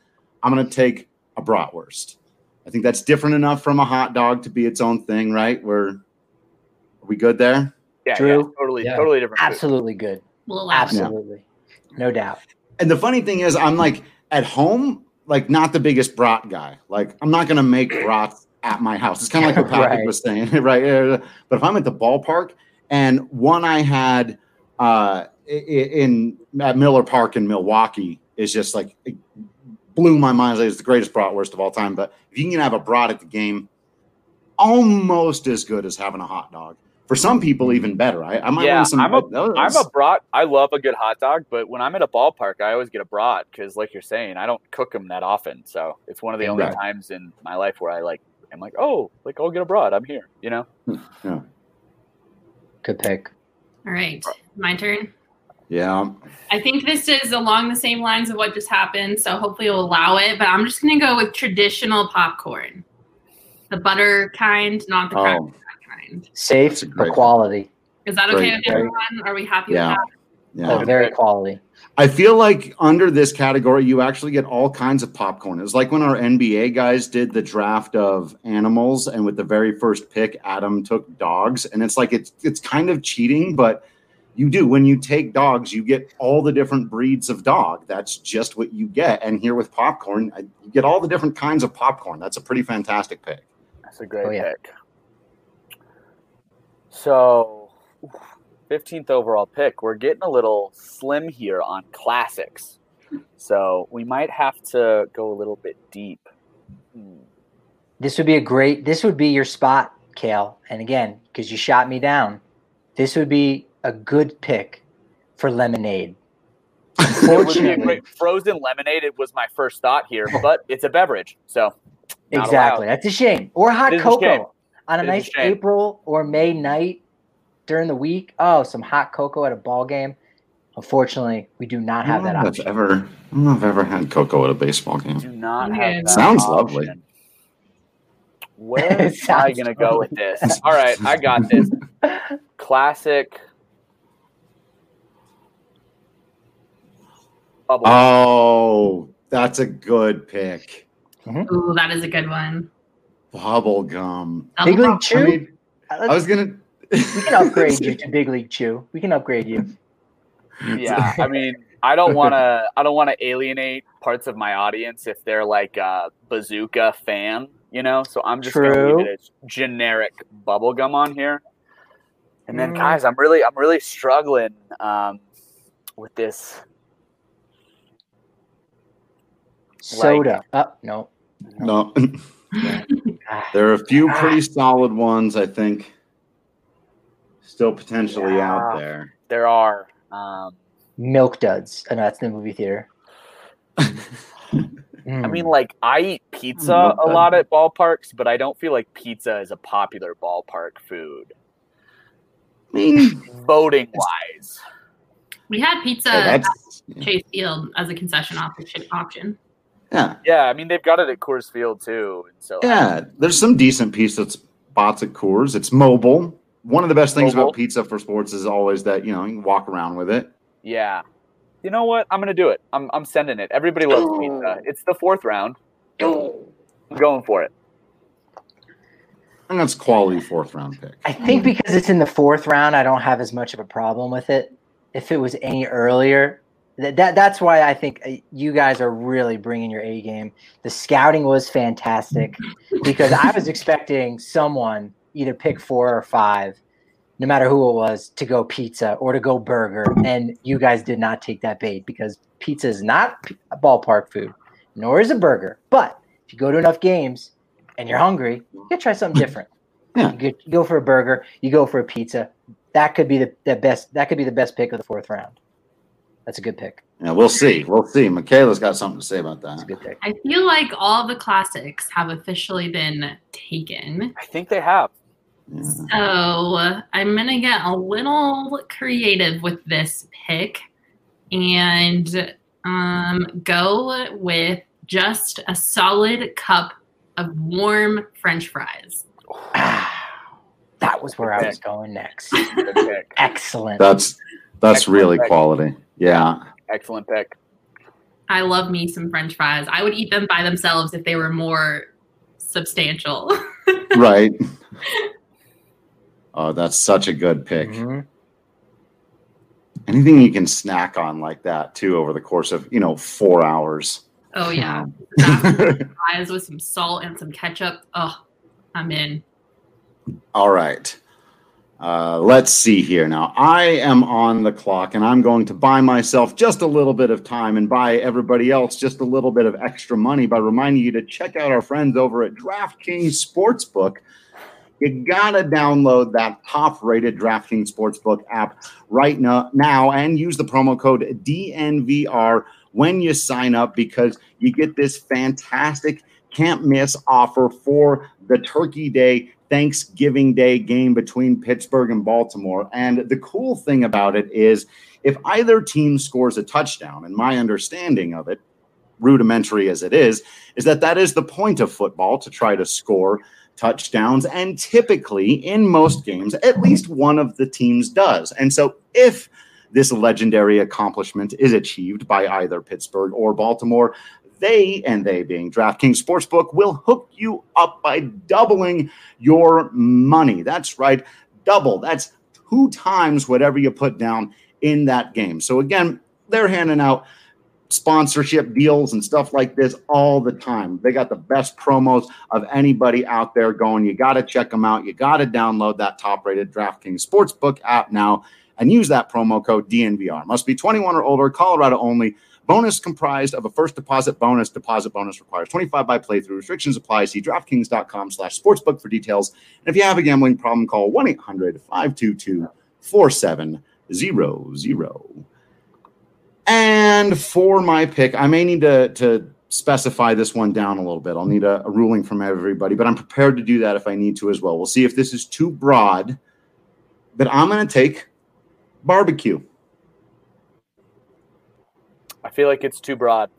I'm going to take a bratwurst. I think that's different enough from a hot dog to be its own thing, right? We're are we good there? Yeah, Drew? yeah, totally, Yeah. totally different. food. Absolutely good. We'll allow it. Absolutely. No doubt. And the funny thing is, I'm like at home, like not the biggest brat guy. Like I'm not gonna make brats at my house. It's kind of like what *laughs* Patrick Right. was saying, *laughs* right? But if I'm at the ballpark, and one I had uh, i- i- in at Miller Park in Milwaukee is just like it blew my mind. It's the greatest bratwurst of all time. But if you can have a brat at the game, almost as good as having a hot dog. For some people, even better. I, I might Yeah, win some. I'm a- those- I'm a brat. I love a good hot dog, but when I'm at a ballpark, I always get a brat because, like you're saying, I don't cook them that often. So it's one of the only Right. times in my life where I like, I'm like, oh, like I'll get a brat. I'm here, you know. Hmm, good pick. All right, my turn. Yeah. I think this is along the same lines of what just happened, so hopefully we'll allow it. But I'm just gonna go with traditional popcorn, the butter kind, not the cracker Oh, kind. Safe That's a but quality. Is that okay with everyone? Are we happy Yeah. with yeah. Oh, very quality. I feel like under this category, you actually get all kinds of popcorn. It was like when our NBA guys did the draft of animals, and with the very first pick, Adam took dogs, and it's like it's it's kind of cheating, but you do when you take dogs, you get all the different breeds of dog. That's just what you get. And here with popcorn, I- you get all the different kinds of popcorn. That's a pretty fantastic pick. That's a great Oh, yeah. pick. So, 15th overall pick. We're getting a little slim here on classics. So, we might have to go a little bit deep. Hmm. This would be a great. This would be your spot, Kale. And again, because you shot me down, this would be a good pick for lemonade. It would be a Unfortunately, great frozen lemonade. It was my first thought here, but it's a beverage. So, exactly. allowed. That's a shame. Or hot It is a cocoa on a It is a nice. April or May night during the week. Oh, some hot cocoa at a ball game. Unfortunately, we do not have that I don't know if option. I've ever, I don't know if I've ever had cocoa at a baseball game. do not Yeah. have that Sounds option. lovely. *laughs* Where It am I going to go with this? *laughs* All right, I got this. *laughs* Classic. Bubble. Oh, that's a good pick. Mm-hmm. Ooh, that is a good one. Bubble gum. Big League Chew. I mean, Uh, I was gonna. We can upgrade *laughs* you to Big League Chew. We can upgrade you. *laughs* Yeah, I mean, I don't want to. I don't want to alienate parts of my audience if they're like a bazooka fan, you know. So I'm just going to True. leave it as generic bubble gum on here. And then, Mm. guys, I'm really, I'm really struggling um, with this. Soda. oh, no. No, *laughs* Ah, there are a few pretty solid ones. I think still potentially out there. There are. Um, Milk Duds. Oh, know that's the movie theater. I mean, Mm. like I eat pizza Mm, a lot at ballparks, but I don't feel like pizza is a popular ballpark food, I mean, voting wise. We had pizza yeah, at Chase Field as a concession option. Option. yeah, Yeah, I mean they've got it at Coors Field too, and so yeah. There's some decent pizza spots at Coors. It's mobile. One of the best things Mobile. about pizza for sports is always that you know you can walk around with it. Yeah. You know what? I'm gonna do it. I'm I'm sending it. Everybody loves oh. pizza. It's the fourth round. Oh. I'm going for it. And that's quality fourth round pick. I think because it's in the fourth round, I don't have as much of a problem with it. If it was any earlier, that, that that's why I think uh, you guys are really bringing your A game. The scouting was fantastic *laughs* because I was expecting someone either pick four or five, no matter who it was, to go pizza or to go burger, and you guys did not take that bait because pizza is not a ballpark food, nor is a burger. But if you go to enough games and you're hungry, you try something different. *laughs* Yeah. You, go, you go for a burger, you go for a pizza. That could be the, the best. That could be the best pick of the fourth round. That's a good pick. Yeah, we'll see. We'll see. Michaela's got something to say about That's a that. good pick. I feel like all the classics have officially been taken. I think they have. Yeah. So I'm going to get a little creative with this pick and um, go with just a solid cup of warm French fries. that was where I was going next. Excellent. That's that's Excellent really pick. quality. Yeah. Excellent pick. I love me some French fries. I would eat them by themselves if they were more substantial. *laughs* Right. Oh, that's such a good pick. Mhm. Anything you can snack on like that too over the course of, you know, four hours. oh, yeah. That fries with some salt and some ketchup. Oh, I'm in. *laughs* All right. Uh, let's see here now. I am on the clock and I'm going to buy myself just a little bit of time and buy everybody else just a little bit of extra money by reminding you to check out our friends over at DraftKings Sportsbook. You got to download that top rated DraftKings Sportsbook app right now, now and use the promo code DNVR when you sign up because you get this fantastic can't miss offer for the Turkey Day Thanksgiving Day game between Pittsburgh and Baltimore. And the cool thing about it is if either team scores a touchdown, and my understanding of it, rudimentary as it is, is that that is the point of football to try to score touchdowns. And typically, in most games, at least one of the teams does. And so if this legendary accomplishment is achieved by either Pittsburgh or Baltimore, they and they being DraftKings Sportsbook will hook you up by doubling your money. That's right, double. That's two times whatever you put down in that game. So again, they're handing out sponsorship deals and stuff like this all the time. They got the best promos of anybody out there going. You got to check them out. You got to download that top-rated DraftKings Sportsbook app now and use that promo code DNVR. Must be 21 or older, Colorado only. Bonus comprised of a first deposit bonus. Deposit bonus requires 25 by playthrough. Restrictions apply. See DraftKings.com slash sportsbook for details. And if you have a gambling problem, call 1-800-522-4700. And for my pick, I may need to, to specify this one down a little bit. I'll need a, a ruling from everybody, but I'm prepared to do that if I need to as well. We'll see if this is too broad. But I'm going to take barbecue. I feel like it's too broad.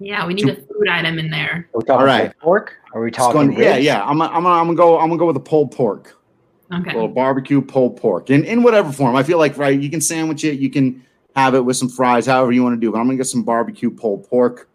Yeah, we need a food item in there. Are we talking All right. pork? Are we talking? going- yeah, yeah. I'm, I'm, gonna, I'm gonna go. I'm gonna go with a pulled pork, a Okay. little barbecue pulled pork, in in whatever form. I feel like right. You can sandwich it. You can have it with some fries, however you want to do. But I'm gonna get some barbecue pulled pork.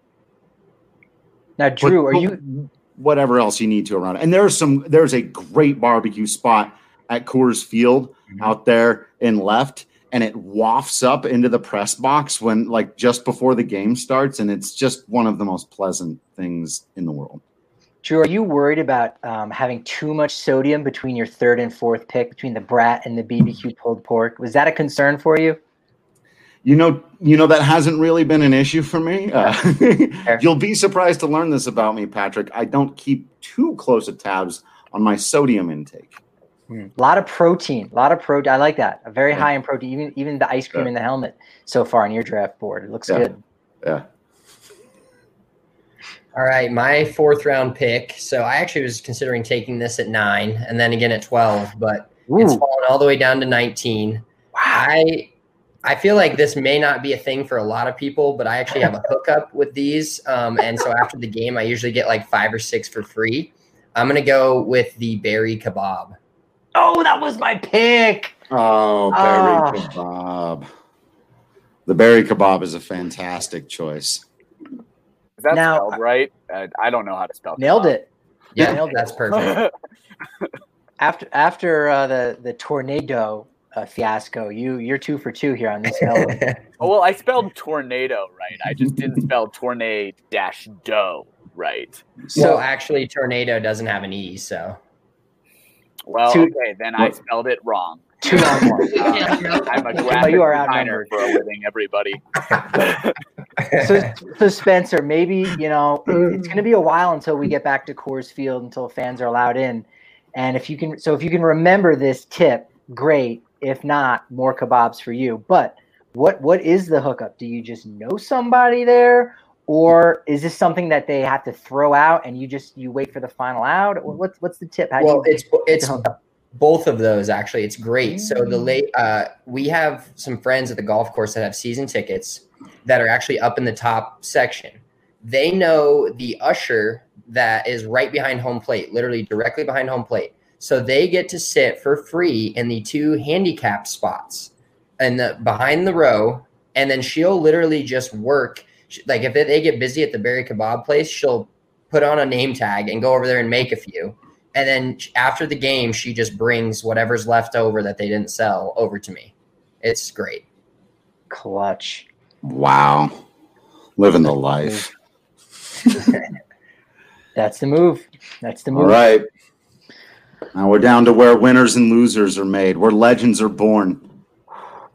Now, Drew, Put- are you? whatever else you need to around it? And there's some. There's a great barbecue spot at Coors Field Mhm. out there in left, and it wafts up into the press box when like just before the game starts, and it's just one of the most pleasant things in the world. Drew, are you worried about um, having too much sodium between your third and fourth pick, between the brat and the BBQ pulled pork? Was that a concern for you? You know, you know that hasn't really been an issue for me. Uh, *laughs* you'll be surprised to learn this about me, Patrick. I don't keep too close of tabs on my sodium intake. A lot of protein, a lot of protein. I like that. A very Yeah. high in protein. Even even the ice cream Yeah. in the helmet so far on your draft board. It looks Yeah. good. Yeah. All right, my fourth round pick. So I actually was considering taking this at nine and then again at 12, but it's fallen all the way down to 19. Wow. I I feel like this may not be a thing for a lot of people, but I actually have a hookup with these. Um, and so after the game, I usually get like five or six for free. I'm gonna go with the berry kebab. Oh, that was my pick. Oh, berry Ah. kebab. The berry kebab is a fantastic choice. Is that Now- spelled right? Uh, I don't know how to spell. Nailed kebab. it. Yeah, Nailed it. that's perfect. *laughs* After after uh, the the tornado uh, fiasco, you you're two for two here on this *laughs* mellow. Oh, well, I spelled tornado right. I just didn't spell tornado dash dough right. so actually, tornado doesn't have an e. So Well, Two- okay, then I spelled it wrong. two on one. *laughs* Yeah. I'm a graphic you are designer outnumbered. for a living, everybody. *laughs* so, so Spencer, maybe you know it- it's going to be a while until we get back to Coors Field until fans are allowed in, and if you can, so if you can remember this tip, great. If not, more kebabs for you. But what what is the hookup? Do you just know somebody there, or is this something that they have to throw out and you just you wait for the final out? Or What's what's the tip? How well, it's it's both of those actually. It's great. So the late uh, we have some friends at the golf course that have season tickets that are actually up in the top section. They know the usher that is right behind home plate, literally directly behind home plate. So they get to sit for free in the two handicap spots and the behind the row, and then she'll literally just work. She- Like if they- they get busy at the Berry Kebab place, she'll put on a name tag and go over there and make a few. And then after the game, she just brings whatever's left over that they didn't sell over to me. It's great. clutch? Wow. Living the life. *laughs* That's the move. That's the move. All right. Now we're down to where winners and losers are made, where legends are born.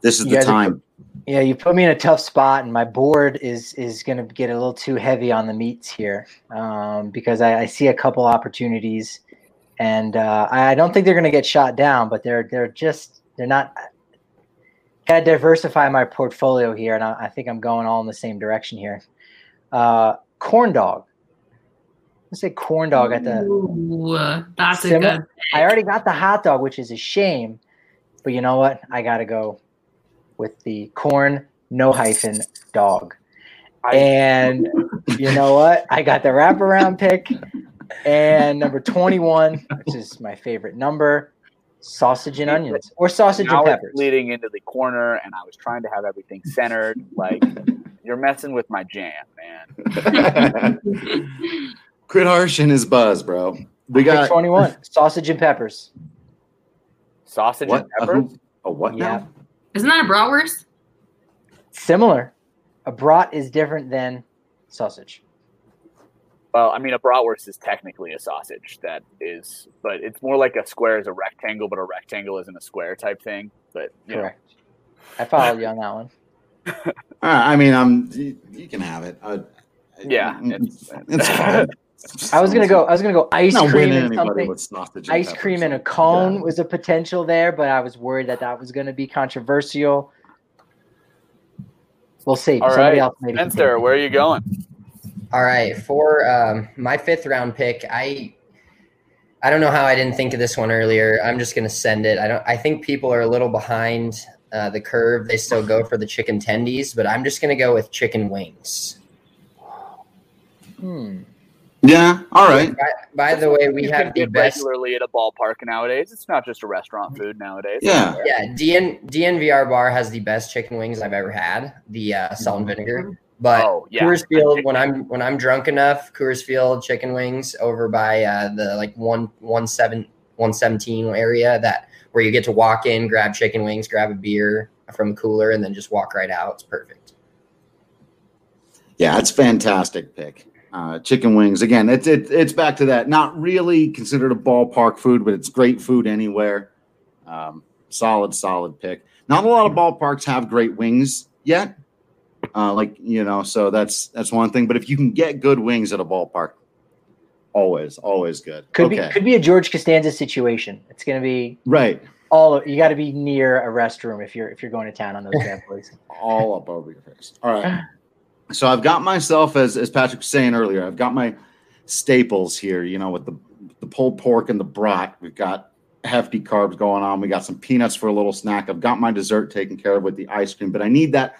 This is You the guys are- time. Yeah, you put me in a tough spot, and my board is is going to get a little too heavy on the meats here um, because I, I see a couple opportunities, and uh, I don't think they're going to get shot down, but they're they're just they're not. Got to diversify my portfolio here, and I, I think I'm going all in the same direction here. Uh, corn dog. Let's say corn dog at the. Ooh, that's a Similar- good. I already got the hot dog, which is a shame, but you know what? I got to go with the corn no hyphen dog. And you know what? I got the wraparound pick and number 21, which is my favorite number, sausage and onions or sausage now and it's peppers. leading into the corner, and I was trying to have everything centered. Like you're messing with my jam, man. *laughs* Crit Harsh harshing his buzz, bro. We Pick got 21, sausage and peppers. Sausage what? and A, peppers. who- a what Yeah. now? Isn't that a bratwurst? Similar. A brat is different than sausage. Well, I mean, a bratwurst is technically a sausage. That is, but it's more like a square is a rectangle, but a rectangle isn't a square type thing. But you know, I followed you on that one. *laughs* Uh, I mean, I'm. You, you can have it. Uh, Yeah, it's, it's- it's fine. *laughs* I was gonna go. I was gonna go ice not cream winning and something. with Ice cream and a cone got it. was a potential there, but I was worried that that was gonna be controversial. We'll see. all Somebody right, else maybe can Spencer, where are you going? All right, for um, my fifth round pick, I I don't know how I didn't think of this one earlier. I'm just gonna send it. I don't. I think people are a little behind uh, the curve. They still go for the chicken tendies, but I'm just gonna go with chicken wings. Hmm. Yeah. All right. By, by the way, we You have can the get best. regularly at a ballpark nowadays. It's not just a restaurant food nowadays. Yeah. Yeah, DN, DNVR bar has the best chicken wings I've ever had. The uh, salt and vinegar. But Oh yeah. Coors Field, when I'm when I'm drunk enough, Coors Field chicken wings over by uh, the like one one seven one seventeen area that where you get to walk in, grab chicken wings, grab a beer from a cooler, and then just walk right out. It's perfect. Yeah, it's fantastic pick. Uh, chicken wings again. It's it, it's back to that. Not really considered a ballpark food, but it's great food anywhere. Um, solid, solid pick. Not a lot of ballparks have great wings yet. Uh, like you know, so that's that's one thing. But if you can get good wings at a ballpark, always, always good. Could okay. be could be a George Costanza situation. It's going to be right. all you got to be near a restroom if you're if you're going to town on those *laughs* bad boys. all up over your face. All right. So I've got myself, as as Patrick was saying earlier, I've got my staples here. You know, with the the pulled pork and the brat. We've got hefty carbs going on. We got some peanuts for a little snack. I've got my dessert taken care of with the ice cream, but I need that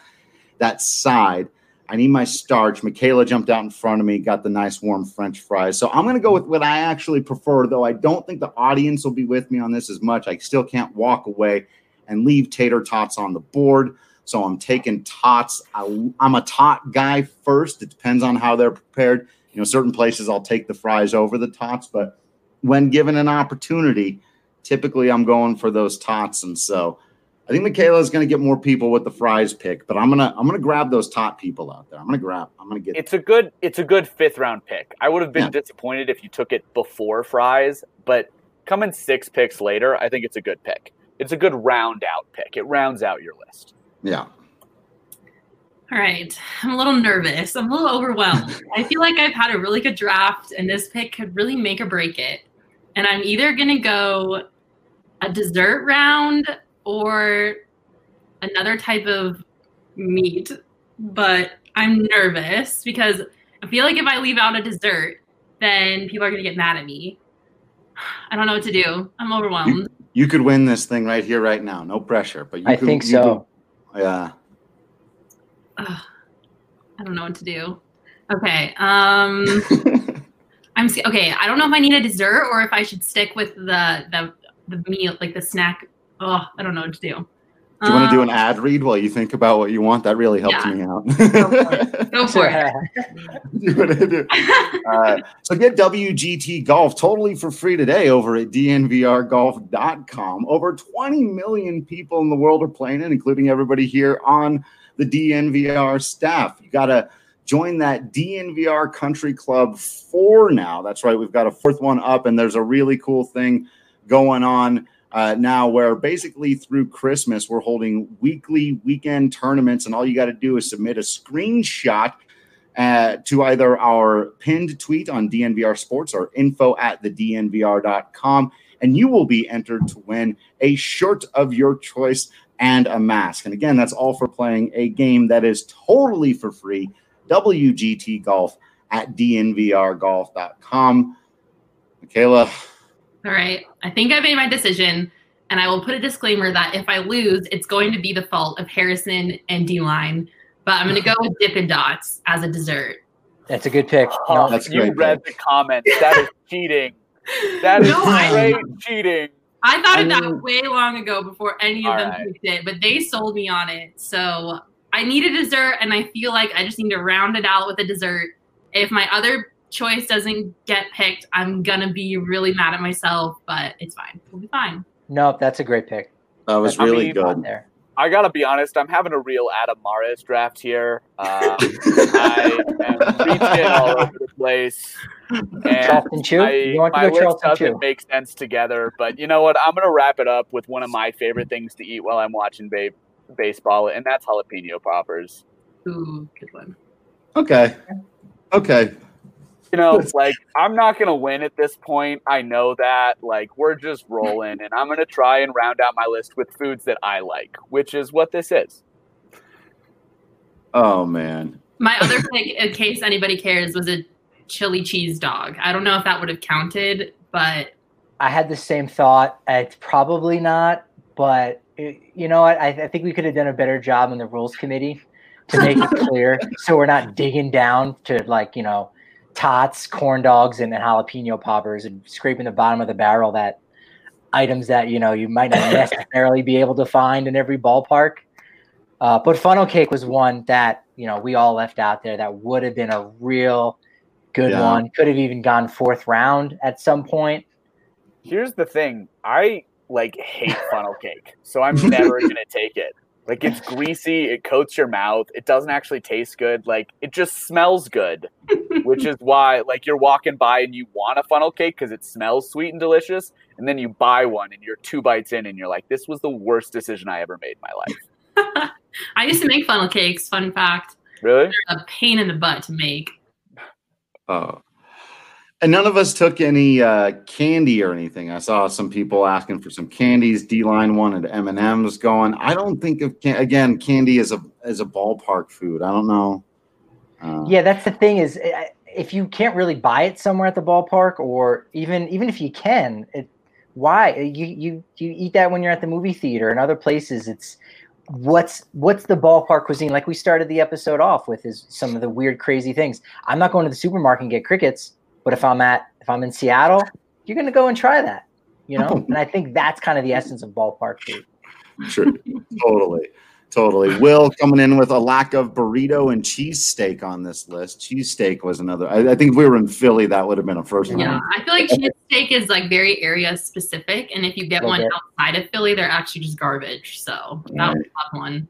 that side. I need my starch. Michaela jumped out in front of me, got the nice warm French fries. So I'm going to go with what I actually prefer, though I don't think the audience will be with me on this as much. I still can't walk away and leave tater tots on the board. So I'm taking tots. I, I'm a tot guy first. It depends on how they're prepared. You know, certain places I'll take the fries over the tots, but when given an opportunity, typically I'm going for those tots. And so I think Michaela is going to get more people with the fries pick, but I'm gonna I'm gonna grab those tot people out there. I'm gonna grab. I'm gonna get. It's a good it's a good fifth round pick. I would have been Yeah. disappointed if you took it before fries, but coming six picks later, I think it's a good pick. It's a good round out pick. It rounds out your list. Yeah. All right. I'm a little nervous. I'm a little overwhelmed. *laughs* I feel like I've had a really good draft, and this pick could really make or break it. And I'm either going to go a dessert round or another type of meat. But I'm nervous because I feel like if I leave out a dessert, then people are going to get mad at me. I don't know what to do. I'm overwhelmed. You could win this thing right here, right now. No pressure, but you I could- think you so. Yeah. Ugh, I don't know what to do. Okay. Um. *laughs* I'm okay. I don't know if I need a dessert or if I should stick with the the the meal, like the snack. Oh, I don't know what to do. Do you want to do Um, an ad read while you think about what you want? That really helps Yeah. me out. Go for it. *laughs* *laughs* Do what I do. *laughs* Uh, so get WGT Golf totally for free today over at dnvrgolf.com. Over 20 million people in the world are playing it, including everybody here on the DNVR staff. You got to join that DNVR Country Club 4 now. That's right. We've got a fourth one up, and there's a really cool thing going on uh, now where basically through Christmas, we're holding weekly weekend tournaments, and all you got to do is submit a screenshot uh, to either our pinned tweet on DNVR Sports or info at the DNVR.com, and you will be entered to win a shirt of your choice and a mask. And again, that's all for playing a game that is totally for free. WGT Golf at DNVRGolf.com. Michaela, All right. I think I made my decision, and I will put a disclaimer that if I lose, it's going to be the fault of Harrison and D line. But I'm going to go with Dippin' Dots as a dessert. That's a good pick. Oh, No, That's you great, read the comments. That is cheating. That is No, I- cheating. I thought I of that way long ago before any of All them right. picked it, but they sold me on it. So I need a dessert, and I feel like I just need to round it out with a dessert. If my other choice doesn't get picked, I'm gonna be really mad at myself, but it's fine. We'll be fine. nope, that's a great pick. that was I really good. There. I gotta be honest. I'm having a real Adam Mares draft here. Uh, *laughs* I am reaching all over the place, and Charleston Chew. my, you want to my go list doesn't Chew? make sense together. But you know what? I'm gonna wrap it up with one of my favorite things to eat while I'm watching ba- baseball, and that's jalapeno poppers. Ooh, good one. Okay. Okay. You know, *laughs* like I'm not gonna win at this point. I know that. Like we're just rolling, and I'm gonna try and round out my list with foods that I like, which is what this is. Oh, man. My other pick, in case anybody cares, was a chili cheese dog. I don't know if that would have counted, but I had the same thought. It's probably not, but it, you know what? I, I think we could have done a better job in the rules committee to make it *laughs* clear, so we're not digging down to like you know tots, corn dogs, and, jalapeno poppers, and scraping the bottom of the barrel that items that you know you might not *laughs* necessarily be able to find in every ballpark. Uh, but funnel cake was one that you know we all left out there that would have been a real good Yeah. one. Could have even gone fourth round at some point. Here's the thing. I like hate funnel *laughs* cake, so I'm never gonna take it. Like it's greasy, it coats your mouth, it doesn't actually taste good. Like it just smells good, which is why like you're walking by and you want a funnel cake because it smells sweet and delicious, and then you buy one and you're two bites in and you're like, this was the worst decision I ever made in my life. *laughs* I used to make funnel cakes. Fun fact: Really? a pain in the butt to make. Oh. And none of us took any uh, candy or anything. I saw some people asking for some candies. D line wanted M and M's going. I don't think of can- again candy as a as a ballpark food. I don't know. Uh, Yeah, that's the thing is uh, if you can't really buy it somewhere at the ballpark, or even even if you can, it, why you you you eat that when you're at the movie theater and other places? It's what's what's the ballpark cuisine? Like we started the episode off with is some of the weird, crazy things. I'm not going to the supermarket and get crickets, but if I'm at if I'm in Seattle, you're gonna go and try that, you know. *laughs* and I think that's kind of the essence of ballpark food. Sure. totally. Totally. Will coming in with a lack of burrito and cheesesteak on this list. Cheesesteak was another. I, I think if we were in Philly, that would have been a first one. Yeah, I feel like cheesesteak is like very area specific, and if you get one Okay. outside of Philly, they're actually just garbage. So that was a tough one.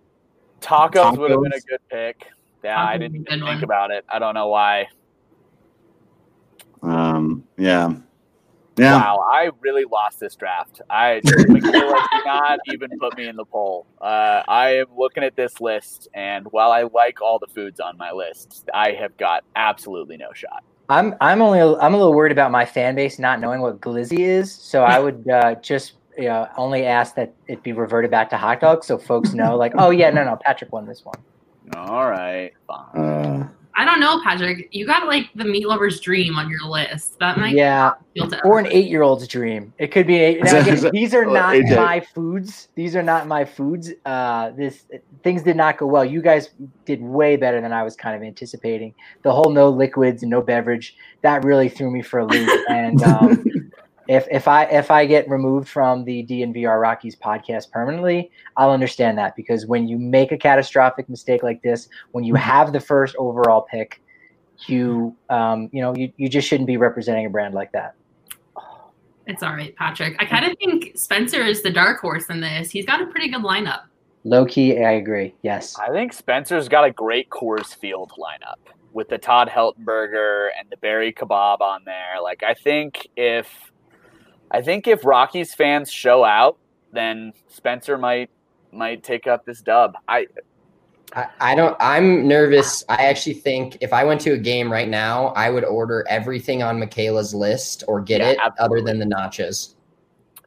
Tacos, would have been a good pick. Yeah, I didn't would be a even think one. about it. I don't know why. Yeah. Yeah. Wow, I really lost this draft. I *laughs* Michaela, do not even put me in the poll. Uh, I am looking at this list, and while I like all the foods on my list, I have got absolutely no shot. I'm I'm only I'm a little worried about my fan base not knowing what glizzy is, so I would uh, just you know, only ask that it be reverted back to hot dog, so folks know like, oh yeah, no, no, Patrick won this one. All right, fine. Uh, I don't know, Patrick. You got like the meat lover's dream on your list. That might Yeah, appeal or an eight-year-old's dream. It could be. Eight, *laughs* now, again, these are uh, not AJ. my foods. These are not my foods. Uh, this things did not go well. You guys did way better than I was kind of anticipating. The whole no liquids and no beverage that really threw me for a loop. *laughs* And um, if if I if I get removed from the DNVR Rockies podcast permanently, I'll understand that because when you make a catastrophic mistake like this, when you have the first overall pick, you um, you know you, you just shouldn't be representing a brand like that. It's all right, Patrick. I kind of think Spencer is the dark horse in this. He's got a pretty good lineup. Low key, I agree. Yes. I think Spencer's got a great Coors Field lineup with the Todd Helton burger and the berry kebab on there. Like I think if I think if Rockies fans show out, then Spencer might might take up this dub. I I, I don't. I'm nervous. I actually think if I went to a game right now, I would order everything on Michaela's list or get Yeah, it, other than the nachos.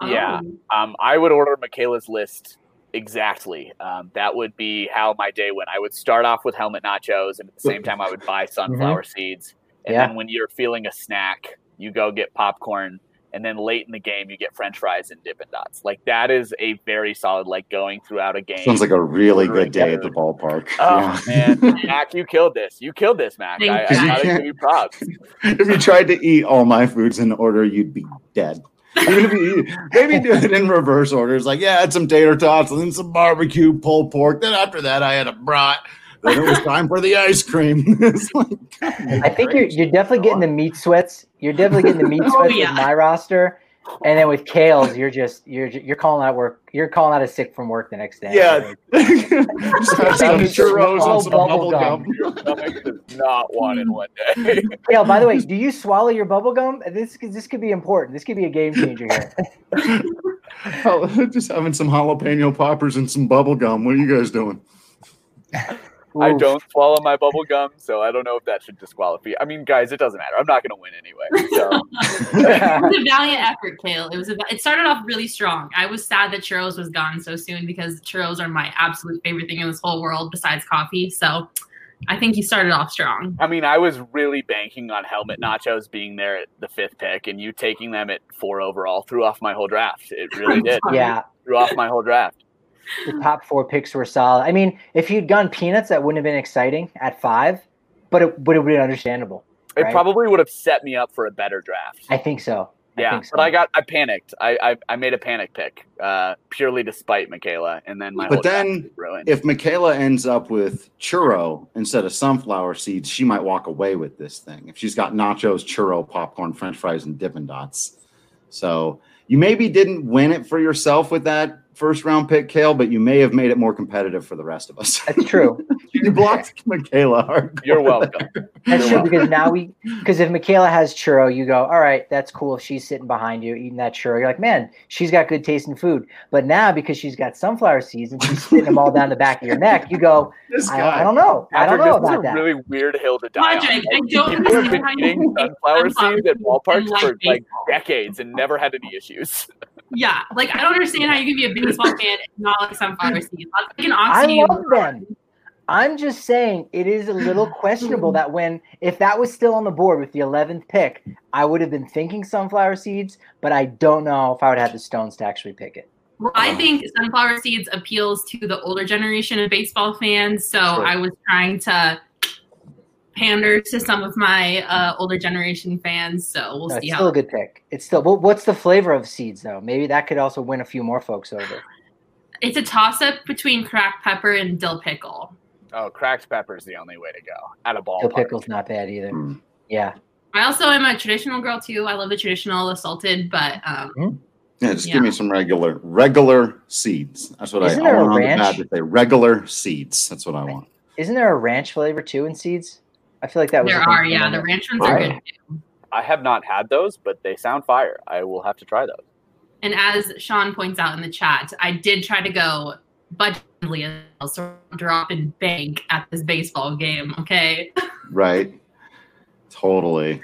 Yeah. Oh. um I would order Michaela's list exactly. Um, that would be how my day went. I would start off with helmet nachos, and at the same time, I would buy *laughs* sunflower seeds. And Yeah. then when you're feeling a snack, you go get popcorn. And then late in the game, you get French fries and Dippin' Dots. Like that is a very solid, like going throughout a game. sounds like a really good day at the ballpark. Oh Yeah. man, *laughs* Mac, you killed this. You killed this, Mac. Thank I, I you. gotta give you props. *laughs* if you tried to eat all my foods in order, you'd be dead. Even if you maybe do it in reverse order. It's like, yeah, I had some tater tots and then some barbecue pulled pork. Then after that, I had a brat. Then it was *laughs* time for the ice cream. *laughs* it's like, I think you're you're definitely getting the meat sweats. You're definitely getting the meat *laughs* Oh, sweats yeah. with my roster. And then with Kales, you're just you're you're calling out work. You're calling out a sick from work the next day. yeah. Just have some churros All and some bubble bubble gum. gum. Your does not want in one day. Kale, by the way, do you swallow your bubble gum? This could- this could be important. This could be a game changer here. Oh, just having some jalapeno poppers and some bubble gum. What are you guys doing? I don't swallow my bubble gum, so I don't know if that should disqualify. I mean, guys, it doesn't matter. I'm not going to win anyway. So *laughs* it was a valiant effort, Kale. It was a, it started off really strong. I was sad that churros was gone so soon because churros are my absolute favorite thing in this whole world besides coffee. So I think you started off strong. I mean, I was really banking on helmet nachos being there at the fifth pick, and you taking them at four overall threw off my whole draft. It really did. Yeah, threw off my whole draft. The top four picks were solid. I mean, if you'd gone peanuts, that wouldn't have been exciting at five, but it would have been understandable. It Right. probably would have set me up for a better draft. I think so. I yeah, think so. but I got I panicked. I I, I made a panic pick uh, purely to spite Michaela, and then my But then. If Michaela ends up with churro instead of sunflower seeds, she might walk away with this thing. If she's got nachos, churro, popcorn, french fries, and Dippin' Dots, So you maybe didn't win it for yourself with that first round pick, Kale, but you may have made it more competitive for the rest of us. That's true. *laughs* you blocked *laughs* Michaela hard. You're welcome. *laughs* That's You're true because now we because if Michaela has churro, you go, all right, that's cool. She's sitting behind you eating that churro, you're like, man, she's got good taste in food. But now because she's got sunflower seeds and she's spitting them all down the back of your neck, you go, I. I don't know, I don't know about a that. really weird hill to die on. Logic, I Like, don't people have been eating sunflower sunflower seeds at ballparks for like decades and never had any issues. Yeah, like I don't understand how you can be a baseball fan and not like sunflower seeds. *laughs* Like an I love them. I'm just saying it is a little *laughs* questionable that when if that was still on the board with the 11th pick, I would have been thinking sunflower seeds, but I don't know if I would have the stones to actually pick it. Well, I think sunflower seeds appeals to the older generation of baseball fans, so Sure. I was trying to pander to some of my uh, older generation fans. So we'll No, it's see still how. a good pick. It's still. Well, what's the flavor of seeds though? Maybe that could also win a few more folks over. It's a toss up between cracked pepper and dill pickle. Oh, cracked pepper is the only way to go at a ball. Dill pickle's not bad either. Mm. Yeah. I also am a traditional girl too. I love the traditional, the salted, but um, Yeah, just Yeah. give me some regular regular seeds. That's what Isn't I, I there a want on the ranch? pad to say. Regular seeds. That's what I want. Isn't there a ranch flavor too in seeds? I feel like that was. there are, yeah, the moment. ranch ones are Right. good too. I have not had those, but they sound fire. I will have to try those. And as Sean points out in the chat, I did try to go budgetly as well, so I'm dropping bank at this baseball game. Okay. *laughs* Right. Totally.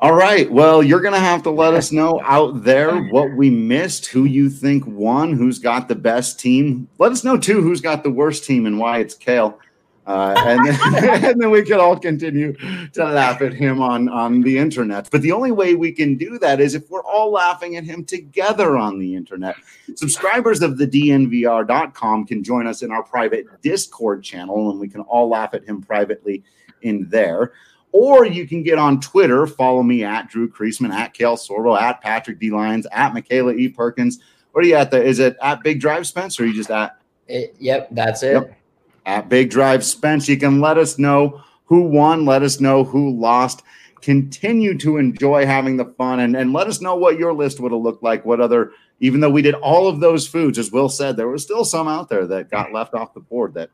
All right. Well, you're going to have to let us know out there what we missed, who you think won, who's got the best team. Let us know, too, who's got the worst team and why it's Kale. Uh, and, then, *laughs* and then we can all continue to laugh at him on, on the internet. But the only way we can do that is if we're all laughing at him together on the internet. Subscribers of the DNVR.com can join us in our private Discord channel, and we can all laugh at him privately in there. Or you can get on Twitter, follow me at Drew Creasman, at Kale Sorbo, at Patrick D. Lyons, at Michaela E. Perkins. What are you at? The, is it at Big Drive Spence or are you just at It, yep, that's it. Yep. At Big Drive Spence. You can let us know who won, let us know who lost. Continue to enjoy having the fun and, and let us know what your list would have looked like. What other, even though we did all of those foods, as Will said, there were still some out there that got left off the board that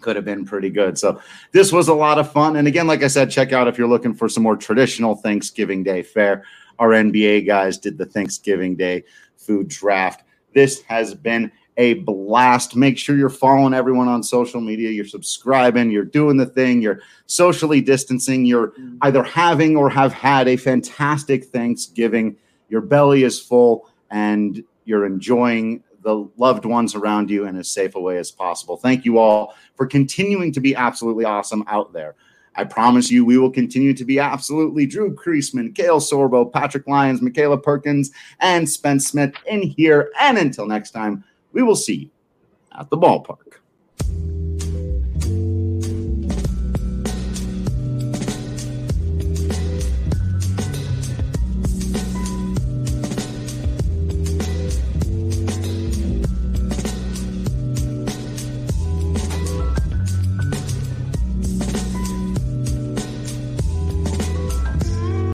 could have been pretty good. So this was a lot of fun. And again, like I said, check out if you're looking for some more traditional Thanksgiving Day fare. Our NBA guys did the Thanksgiving Day food draft. This has been a blast. Make sure you're following everyone on social media. You're subscribing. You're doing the thing. You're socially distancing. You're mm-hmm. either having or have had a fantastic Thanksgiving. Your belly is full and you're enjoying the loved ones around you in as safe a way as possible. Thank you all for continuing to be absolutely awesome out there. I promise you, we will continue to be absolutely Drew Creasman, Kale Sorbo, Patrick Lyons, Michaela Perkins, and Spence Smith in here. And until next time, we will see you at the ballpark.